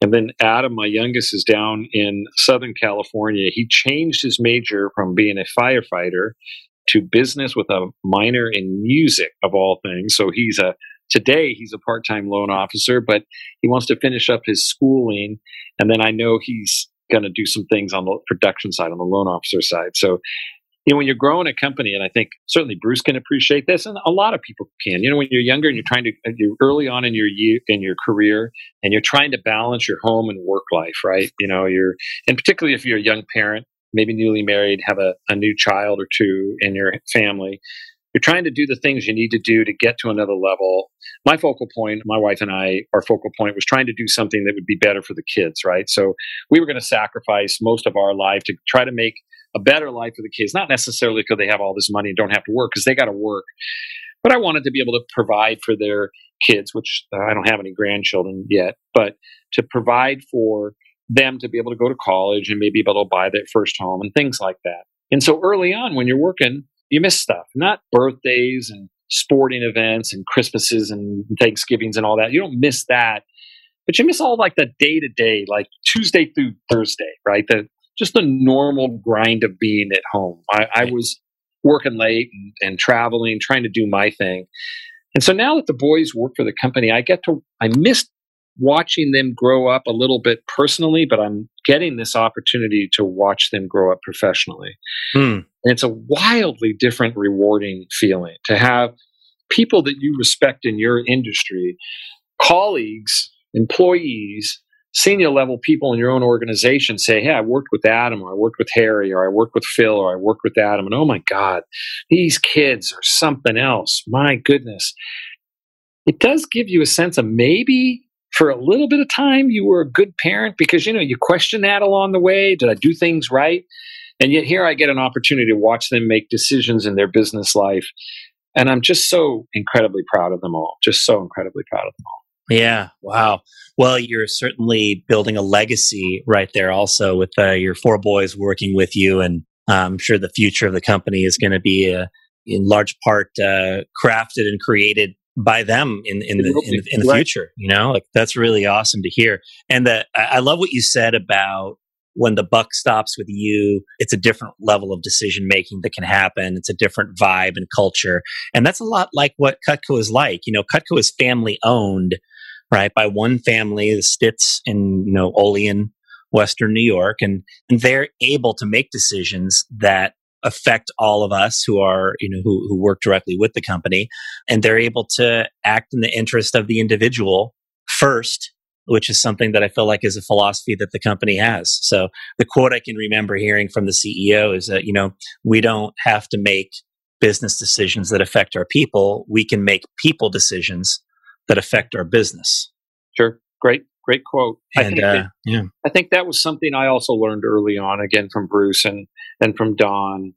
And then Adam, my youngest, is down in Southern California. He changed his major from being a firefighter to business with a minor in music of all things. So he's a today he's a part-time loan officer, but he wants to finish up his schooling. And then I know he's going to do some things on the production side, on the loan officer side. So, you know, when you're growing a company, and I think certainly Bruce can appreciate this, and a lot of people can. You know, when you're younger and you're trying to, uh, you're early on in your year, in your career, and you're trying to balance your home and work life, right? You know, you're, and particularly if you're a young parent, maybe newly married, have a, a new child or two in your family, you're trying to do the things you need to do to get to another level. My focal point, my wife and I, our focal point was trying to do something that would be better for the kids, right? So we were going to sacrifice most of our life to try to make a better life for the kids, not necessarily because they have all this money and don't have to work, because they got to work. But I wanted to be able to provide for their kids, which uh, I don't have any grandchildren yet, but to provide for them to be able to go to college and maybe be able to buy their first home and things like that. And so early on, when you're working, you miss stuff, not birthdays and sporting events and Christmases and Thanksgivings and all that. You don't miss that, but you miss all like the day to day, like Tuesday through Thursday, right? The just the normal grind of being at home. I, I was working late and, and traveling, trying to do my thing. And so now that the boys work for the company, I get to, I missed watching them grow up a little bit personally, but I'm getting this opportunity to watch them grow up professionally. Hmm. And it's a wildly different, rewarding feeling to have people that you respect in your industry, colleagues, employees, senior level people in your own organization say, Hey, I worked with Adam, or I worked with Harry, or I worked with Phil, or I worked with Adam. And oh my God, these kids are something else. My goodness. It does give you a sense of maybe for a little bit of time you were a good parent because you know you question that along the way. Did i do things right? And yet here i get an opportunity to watch them make decisions in their business life. And i'm just so incredibly proud of them all. Just so incredibly proud of them all.
Yeah. Wow. Well you're certainly building a legacy right there also with uh, your four boys working with you. And i'm sure the future of the company is going to be uh, in large part uh, crafted and created by them in in the in, in the future. You know, like that's really awesome to hear. And that I love what you said about when the buck stops with you, it's a different level of decision making that can happen. It's a different vibe and culture. And that's a lot like what Cutco is like. You know, Cutco is family owned, right, by one family, the Stitts in, you know, Olean, Western New York. And, and they're able to make decisions that affect all of us who are, you know, who, who work directly with the company. And they're able to act in the interest of the individual first which is something that I feel like is a philosophy that the company has. So the quote I can remember hearing from the CEO is that, you know, we don't have to make business decisions that affect our people. We can make people decisions that affect our business.
Sure. Great, great quote.
And, I think, uh, that, yeah.
I think that was something I also learned early on, again, from Bruce and, and from Don.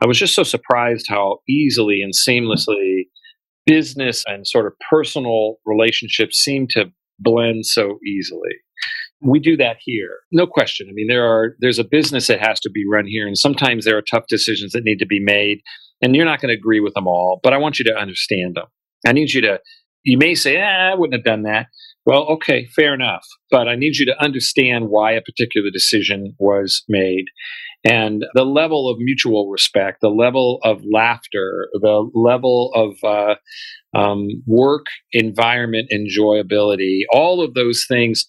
I was just so surprised how easily and seamlessly business and sort of personal relationships seem to blend so easily. We do that here. No question. I mean, there are there's a business that has to be run here and sometimes there are tough decisions that need to be made and you're not going to agree with them all, but I want you to understand them. I need you to you may say, eh, I wouldn't have done that. Well, okay, fair enough. But I need you to understand why a particular decision was made. And the level of mutual respect, the level of laughter, the level of uh, um, work environment enjoyability, all of those things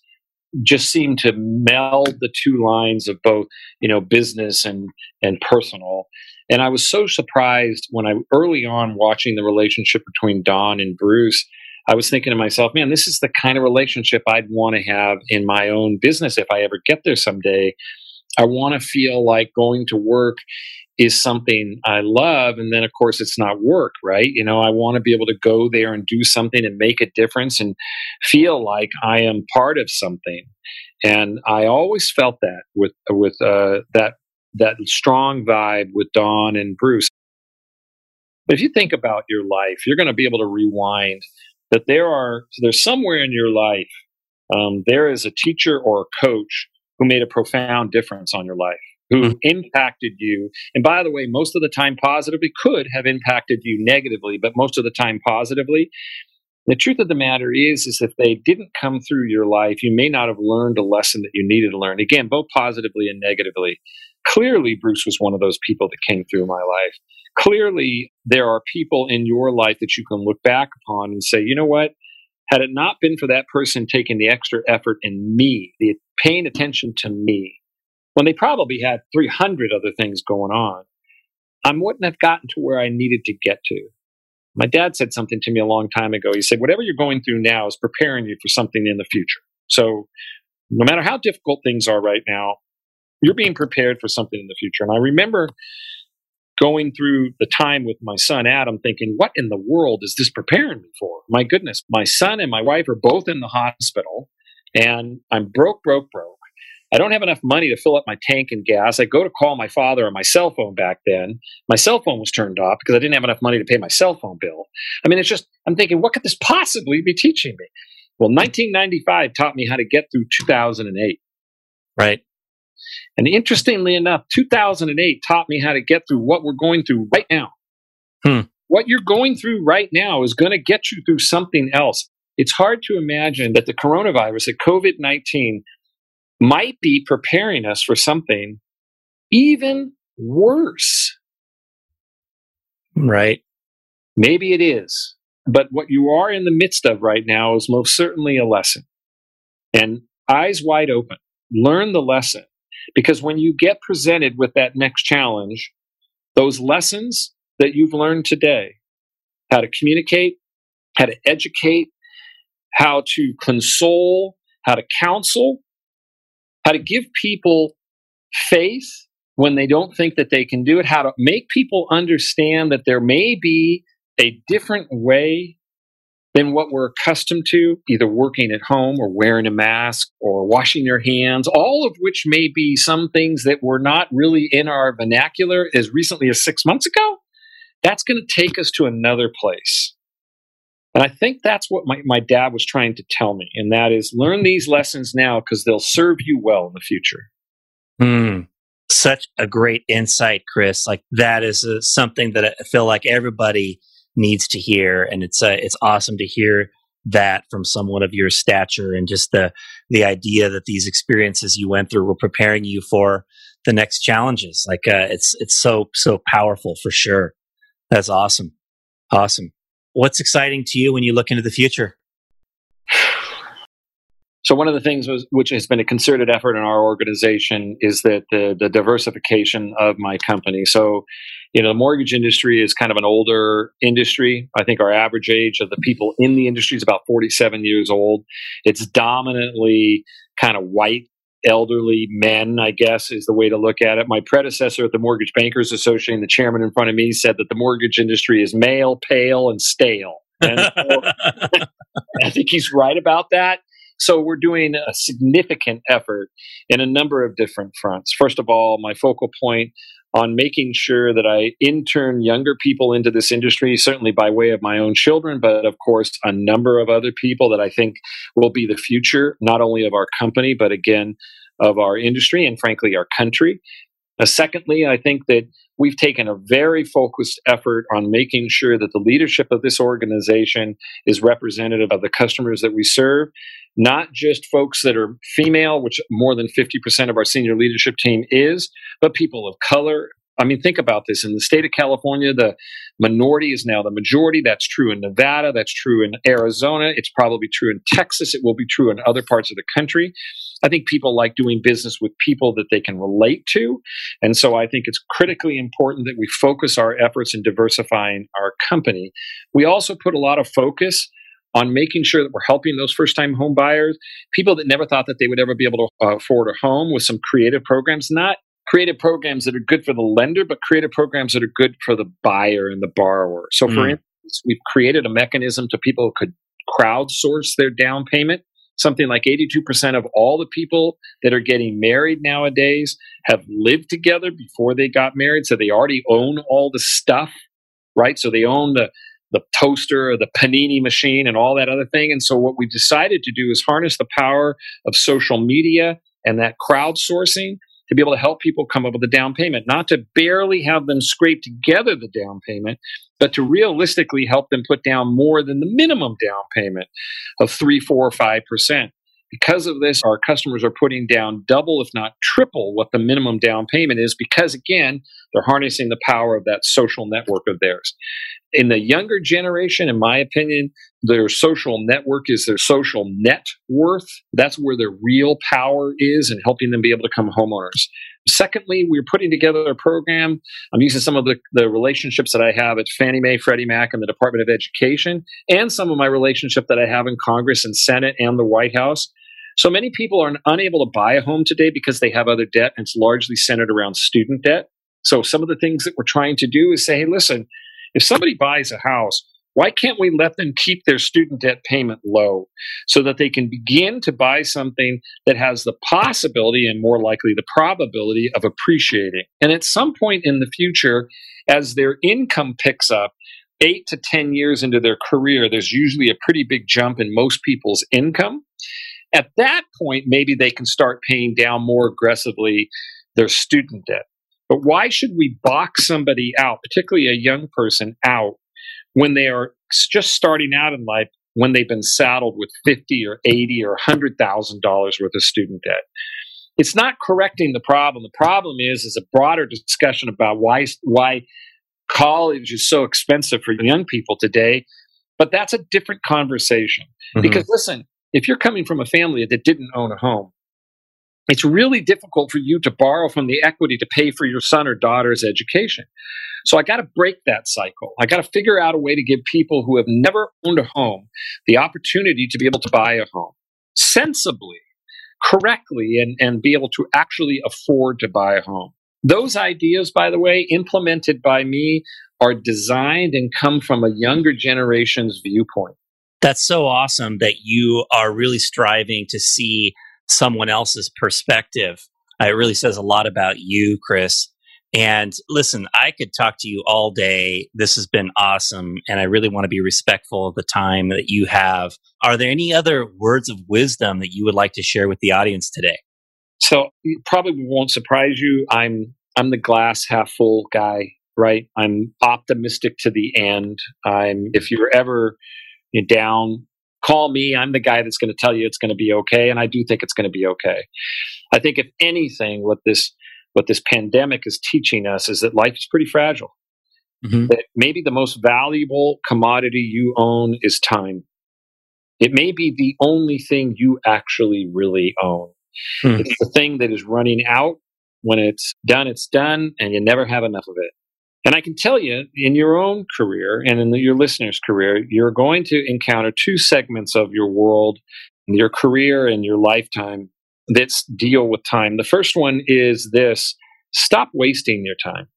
just seem to meld the two lines of both, you know, business and and personal. And I was so surprised when I early on watching the relationship between Don and Bruce. I was thinking to myself, man, this is the kind of relationship I'd want to have in my own business if I ever get there someday. I want to feel like going to work is something I love. And then, of course, it's not work, right? You know, I want to be able to go there and do something and make a difference and feel like I am part of something. And I always felt that with with uh, that that strong vibe with Don and Bruce. If you think about your life, you're going to be able to rewind that there are there's somewhere in your life um, there is a teacher or a coach who made a profound difference on your life who mm-hmm. impacted you. And by the way, most of the time positively could have impacted you negatively, but most of the time positively. The truth of the matter is, is if they didn't come through your life, you may not have learned a lesson that you needed to learn. Again, both positively and negatively. Clearly, Bruce was one of those people that came through my life. Clearly, there are people in your life that you can look back upon and say, you know what? Had it not been for that person taking the extra effort in me, the paying attention to me, when they probably had 300 other things going on, I wouldn't have gotten to where I needed to get to. My dad said something to me a long time ago. He said, Whatever you're going through now is preparing you for something in the future. So, no matter how difficult things are right now, you're being prepared for something in the future. And I remember going through the time with my son Adam thinking, what in the world is this preparing me for? My goodness, my son and my wife are both in the hospital and I'm broke, broke, broke. I don't have enough money to fill up my tank and gas. I go to call my father on my cell phone back then. My cell phone was turned off because I didn't have enough money to pay my cell phone bill. I mean, it's just, I'm thinking, what could this possibly be teaching me? Well, 1995 taught me how to get through 2008.
Right.
And interestingly enough, 2008 taught me how to get through what we're going through right now.
Hmm.
What you're going through right now is going to get you through something else. It's hard to imagine that the coronavirus, that COVID 19, might be preparing us for something even worse.
Right.
Maybe it is. But what you are in the midst of right now is most certainly a lesson. And eyes wide open, learn the lesson. Because when you get presented with that next challenge, those lessons that you've learned today, how to communicate, how to educate, how to console, how to counsel, how to give people faith when they don't think that they can do it, how to make people understand that there may be a different way than what we're accustomed to, either working at home or wearing a mask or washing their hands, all of which may be some things that were not really in our vernacular as recently as six months ago. That's going to take us to another place. And I think that's what my, my dad was trying to tell me. And that is learn these lessons now because they'll serve you well in the future.
Hmm. Such a great insight, Chris. Like that is uh, something that I feel like everybody needs to hear. And it's, uh, it's awesome to hear that from someone of your stature and just the the idea that these experiences you went through were preparing you for the next challenges. Like uh, it's it's so so powerful for sure. That's awesome, awesome. What's exciting to you when you look into the future?
So one of the things was, which has been a concerted effort in our organization is that the, the diversification of my company. So, you know, the mortgage industry is kind of an older industry. I think our average age of the people in the industry is about 47 years old. It's dominantly kind of white elderly men, I guess, is the way to look at it. My predecessor at the Mortgage Bankers Association, the chairman in front of me, said that the mortgage industry is male, pale, and stale. And so, I think he's right about that. So we're doing a significant effort in a number of different fronts. First of all, my focal point on making sure that I intern younger people into this industry, certainly by way of my own children, but of course, a number of other people that I think will be the future, not only of our company, but again, of our industry and frankly, our country. Uh, secondly, I think that we've taken a very focused effort on making sure that the leadership of this organization is representative of the customers that we serve, not just folks that are female, which more than 50% of our senior leadership team is, but people of color. I mean, think about this. In the state of California, the minority is now the majority. That's true in Nevada. That's true in Arizona. It's probably true in Texas. It will be true in other parts of the country. I think people like doing business with people that they can relate to. And so I think it's critically important that we focus our efforts in diversifying our company. We also put a lot of focus on making sure that we're helping those first time home buyers, people that never thought that they would ever be able to uh, afford a home with some creative programs, not creative programs that are good for the lender, but creative programs that are good for the buyer and the borrower. So, for mm. instance, we've created a mechanism to people who could crowdsource their down payment something like 82% of all the people that are getting married nowadays have lived together before they got married. So they already own all the stuff, right? So they own the, the toaster or the panini machine and all that other thing. And so what we've decided to do is harness the power of social media and that crowdsourcing to be able to help people come up with a down payment, not to barely have them scrape together the down payment, but to realistically help them put down more than the minimum down payment of three, four, or five percent. Because of this, our customers are putting down double, if not triple, what the minimum down payment is, because again, they're harnessing the power of that social network of theirs. In the younger generation, in my opinion, their social network is their social net worth. That's where their real power is in helping them be able to become homeowners. Secondly, we're putting together a program. I'm using some of the, the relationships that I have at Fannie Mae, Freddie Mac, and the Department of Education, and some of my relationship that I have in Congress and Senate and the White House. So many people are unable to buy a home today because they have other debt, and it's largely centered around student debt. So some of the things that we're trying to do is say, hey, listen, if somebody buys a house, why can't we let them keep their student debt payment low so that they can begin to buy something that has the possibility and more likely the probability of appreciating? And at some point in the future, as their income picks up, eight to 10 years into their career, there's usually a pretty big jump in most people's income. At that point, maybe they can start paying down more aggressively their student debt. But why should we box somebody out, particularly a young person, out when they are just starting out in life when they've been saddled with 50 or 80 or $100,000 worth of student debt. It's not correcting the problem. The problem is is a broader discussion about why why college is so expensive for young people today, but that's a different conversation. Mm-hmm. Because listen, if you're coming from a family that didn't own a home, it's really difficult for you to borrow from the equity to pay for your son or daughter's education. So I got to break that cycle. I got to figure out a way to give people who have never owned a home the opportunity to be able to buy a home sensibly, correctly, and, and be able to actually afford to buy a home. Those ideas, by the way, implemented by me, are designed and come from a younger generation's viewpoint.
That's so awesome that you are really striving to see someone else's perspective. Uh, it really says a lot about you, Chris. And listen, I could talk to you all day. This has been awesome. And I really want to be respectful of the time that you have. Are there any other words of wisdom that you would like to share with the audience today?
So probably won't surprise you. I'm I'm the glass half full guy, right? I'm optimistic to the end. I'm if you're ever down call me. I'm the guy that's going to tell you it's going to be okay. And I do think it's going to be okay. I think if anything, what this what this pandemic is teaching us is that life is pretty fragile. Mm-hmm. That maybe the most valuable commodity you own is time. It may be the only thing you actually really own. Mm. It's the thing that is running out. When it's done, it's done, and you never have enough of it. And I can tell you, in your own career and in the, your listener's career, you're going to encounter two segments of your world, your career and your lifetime that deal with time. The first one is this stop wasting your time.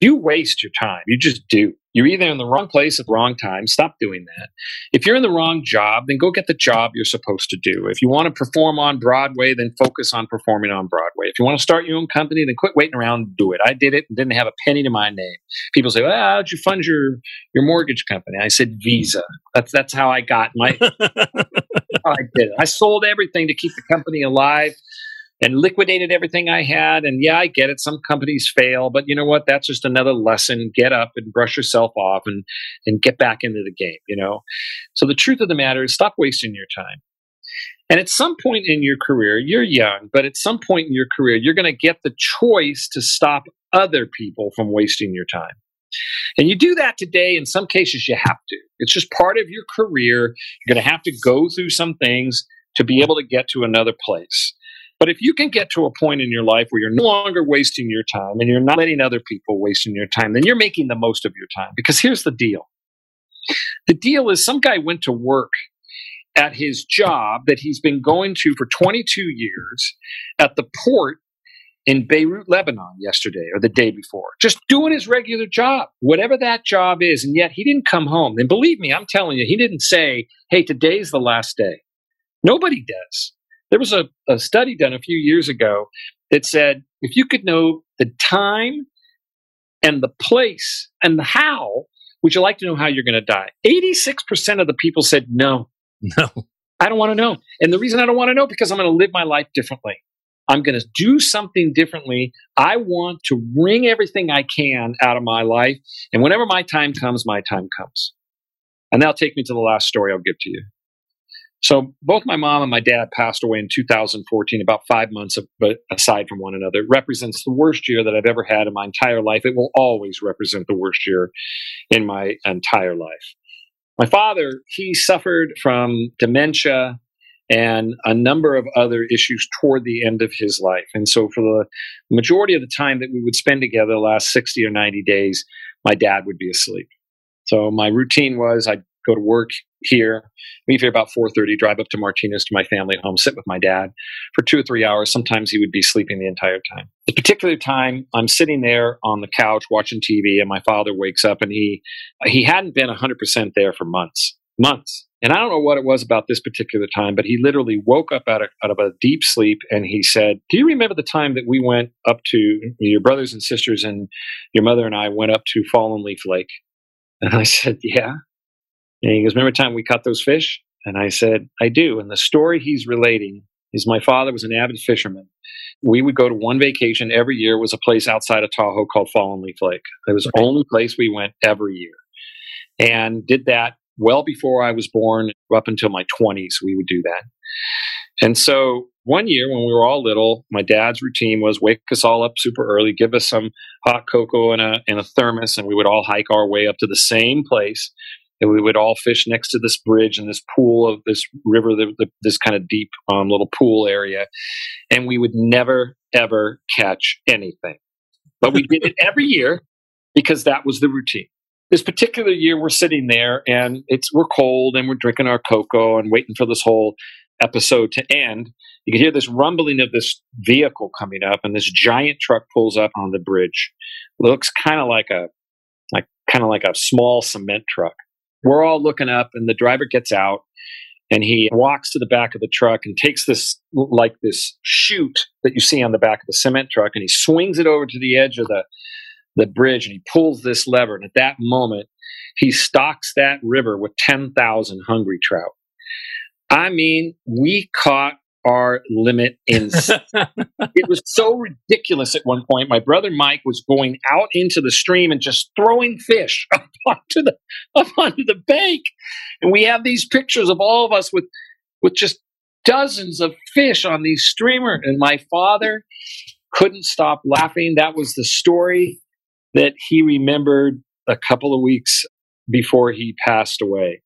You waste your time. You just do. You're either in the wrong place at the wrong time. Stop doing that. If you're in the wrong job, then go get the job you're supposed to do. If you want to perform on Broadway, then focus on performing on Broadway. If you want to start your own company, then quit waiting around and do it. I did it and didn't have a penny to my name. People say, well, how'd you fund your, your mortgage company? I said, Visa. That's, that's how I got my, I did it. I sold everything to keep the company alive and liquidated everything I had. And yeah, I get it. Some companies fail, but you know what? That's just another lesson. Get up and brush yourself off and, and get back into the game, you know? So the truth of the matter is stop wasting your time. And at some point in your career, you're young, but at some point in your career, you're going to get the choice to stop other people from wasting your time. And you do that today. In some cases, you have to. It's just part of your career. You're going to have to go through some things to be able to get to another place. But if you can get to a point in your life where you're no longer wasting your time and you're not letting other people wasting your time, then you're making the most of your time. Because here's the deal the deal is some guy went to work at his job that he's been going to for 22 years at the port in Beirut, Lebanon yesterday or the day before, just doing his regular job, whatever that job is. And yet he didn't come home. And believe me, I'm telling you, he didn't say, hey, today's the last day. Nobody does. There was a, a study done a few years ago that said if you could know the time and the place and the how, would you like to know how you're going to die? 86% of the people said no.
No.
I don't want to know. And the reason I don't want to know because I'm going to live my life differently. I'm going to do something differently. I want to wring everything I can out of my life. And whenever my time comes, my time comes. And that'll take me to the last story I'll give to you. So both my mom and my dad passed away in 2014, about five months of, but aside from one another. It represents the worst year that I've ever had in my entire life. It will always represent the worst year in my entire life. My father, he suffered from dementia and a number of other issues toward the end of his life. And so for the majority of the time that we would spend together, the last 60 or 90 days, my dad would be asleep. So my routine was I'd go to work here, leave here about 4.30, drive up to Martinez to my family home, sit with my dad for two or three hours. Sometimes he would be sleeping the entire time. The particular time I'm sitting there on the couch watching TV and my father wakes up and he, he hadn't been 100% there for months, months. And I don't know what it was about this particular time, but he literally woke up out of, out of a deep sleep and he said, Do you remember the time that we went up to your brothers and sisters and your mother and I went up to Fallen Leaf Lake? And I said, Yeah. And he goes, Remember time we caught those fish? And I said, I do. And the story he's relating is my father was an avid fisherman. We would go to one vacation every year. Was a place outside of Tahoe called Fallen Leaf Lake. It was the only place we went every year. And did that well before I was born, up until my 20s, we would do that. And so one year when we were all little, my dad's routine was wake us all up super early, give us some hot cocoa in a, in a thermos, and we would all hike our way up to the same place and we would all fish next to this bridge and this pool of this river, the, the, this kind of deep um, little pool area, and we would never ever catch anything. But we did it every year because that was the routine. This particular year, we're sitting there and it's we're cold and we're drinking our cocoa and waiting for this whole episode to end. You can hear this rumbling of this vehicle coming up, and this giant truck pulls up on the bridge. It looks kind of like a like kind of like a small cement truck we're all looking up, and the driver gets out and he walks to the back of the truck and takes this like this chute that you see on the back of the cement truck and he swings it over to the edge of the the bridge and he pulls this lever and at that moment he stocks that river with 10,000 hungry trout. I mean, we caught our limit insane. it was so ridiculous at one point. My brother Mike was going out into the stream and just throwing fish up onto the up onto the bank. And we have these pictures of all of us with with just dozens of fish on these streamer And my father couldn't stop laughing. That was the story that he remembered a couple of weeks before he passed away.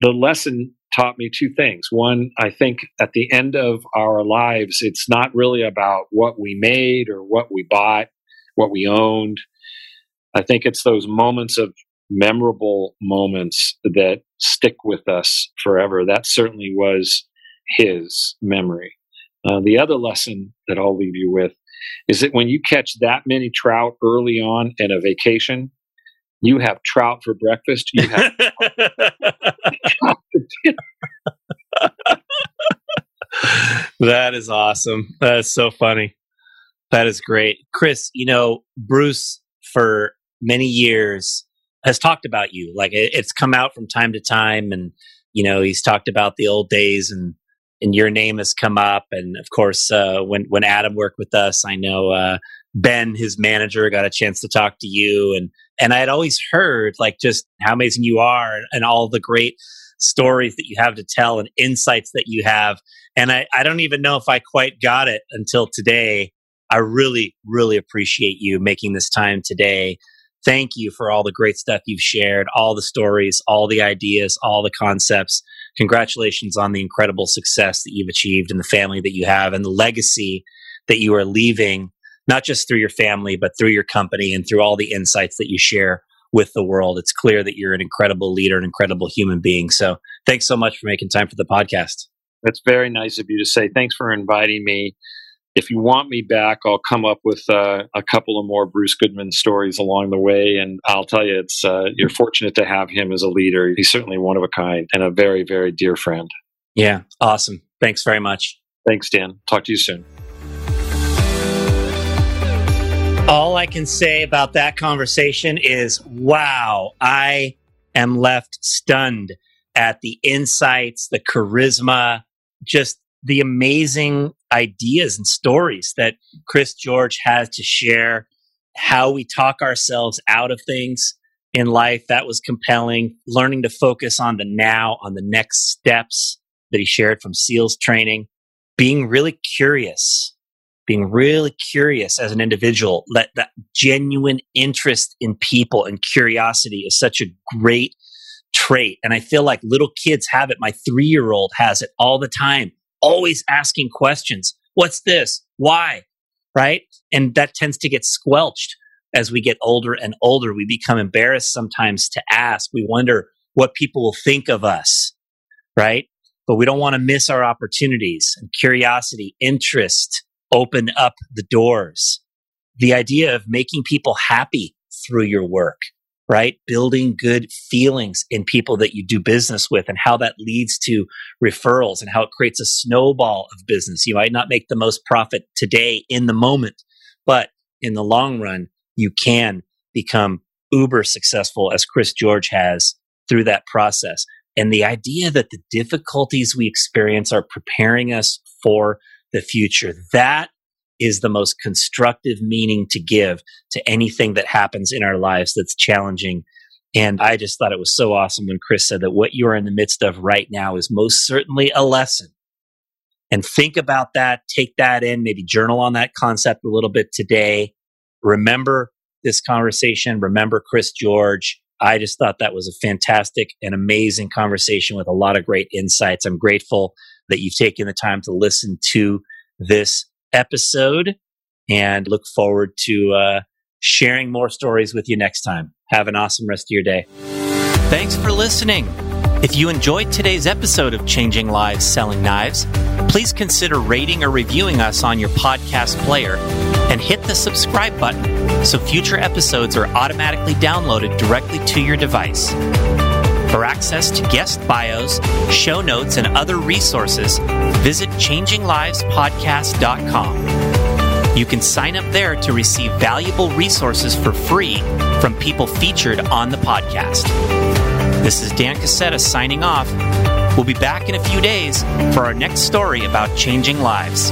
The lesson taught me two things. One, I think at the end of our lives, it's not really about what we made or what we bought, what we owned. I think it's those moments of memorable moments that stick with us forever. That certainly was his memory. Uh, the other lesson that I'll leave you with is that when you catch that many trout early on in a vacation, you have trout for breakfast. You have
that is awesome. That is so funny. That is great. Chris, you know, Bruce for many years has talked about you. Like it, it's come out from time to time and you know, he's talked about the old days and and your name has come up and of course uh, when when Adam worked with us, I know uh, Ben, his manager, got a chance to talk to you and and I had always heard like just how amazing you are and all the great stories that you have to tell and insights that you have. And I, I don't even know if I quite got it until today. I really, really appreciate you making this time today. Thank you for all the great stuff you've shared, all the stories, all the ideas, all the concepts. Congratulations on the incredible success that you've achieved and the family that you have and the legacy that you are leaving not just through your family, but through your company and through all the insights that you share with the world. It's clear that you're an incredible leader, an incredible human being. So thanks so much for making time for the podcast.
That's very nice of you to say. Thanks for inviting me. If you want me back, I'll come up with uh, a couple of more Bruce Goodman stories along the way. And I'll tell you, it's uh, you're fortunate to have him as a leader. He's certainly one of a kind and a very, very dear friend.
Yeah, awesome. Thanks very much.
Thanks, Dan. Talk to you soon.
All I can say about that conversation is wow, I am left stunned at the insights, the charisma, just the amazing ideas and stories that Chris George has to share, how we talk ourselves out of things in life. That was compelling. Learning to focus on the now, on the next steps that he shared from SEALs training, being really curious being really curious as an individual, that, that genuine interest in people and curiosity is such a great trait. And I feel like little kids have it. My three year old has it all the time, always asking questions. What's this? Why? Right? And that tends to get squelched as we get older and older. We become embarrassed sometimes to ask. We wonder what people will think of us. Right? But we don't want to miss our opportunities and curiosity, interest, open up the doors. The idea of making people happy through your work, right? Building good feelings in people that you do business with and how that leads to referrals and how it creates a snowball of business. You might not make the most profit today in the moment, but in the long run, you can become uber successful as Chris George has through that process. And the idea that the difficulties we experience are preparing us for the future. That is the most constructive meaning to give to anything that happens in our lives that's challenging. And I just thought it was so awesome when Chris said that what you are in the midst of right now is most certainly a lesson. And think about that, take that in, maybe journal on that concept a little bit today. Remember this conversation, remember Chris George. I just thought that was a fantastic and amazing conversation with a lot of great insights. I'm grateful that you've taken the time to listen to this episode and look forward to uh, sharing more stories with you next time. Have an awesome rest of your day. Thanks for listening. If you enjoyed today's episode of Changing Lives Selling Knives, please consider rating or reviewing us on your podcast player and hit the subscribe button so future episodes are automatically downloaded directly to your device. For access to guest bios, show notes, and other resources, visit changinglivespodcast.com. You can sign up there to receive valuable resources for free from people featured on the podcast. This is Dan Cassetta signing off. We'll be back in a few days for our next story about changing lives.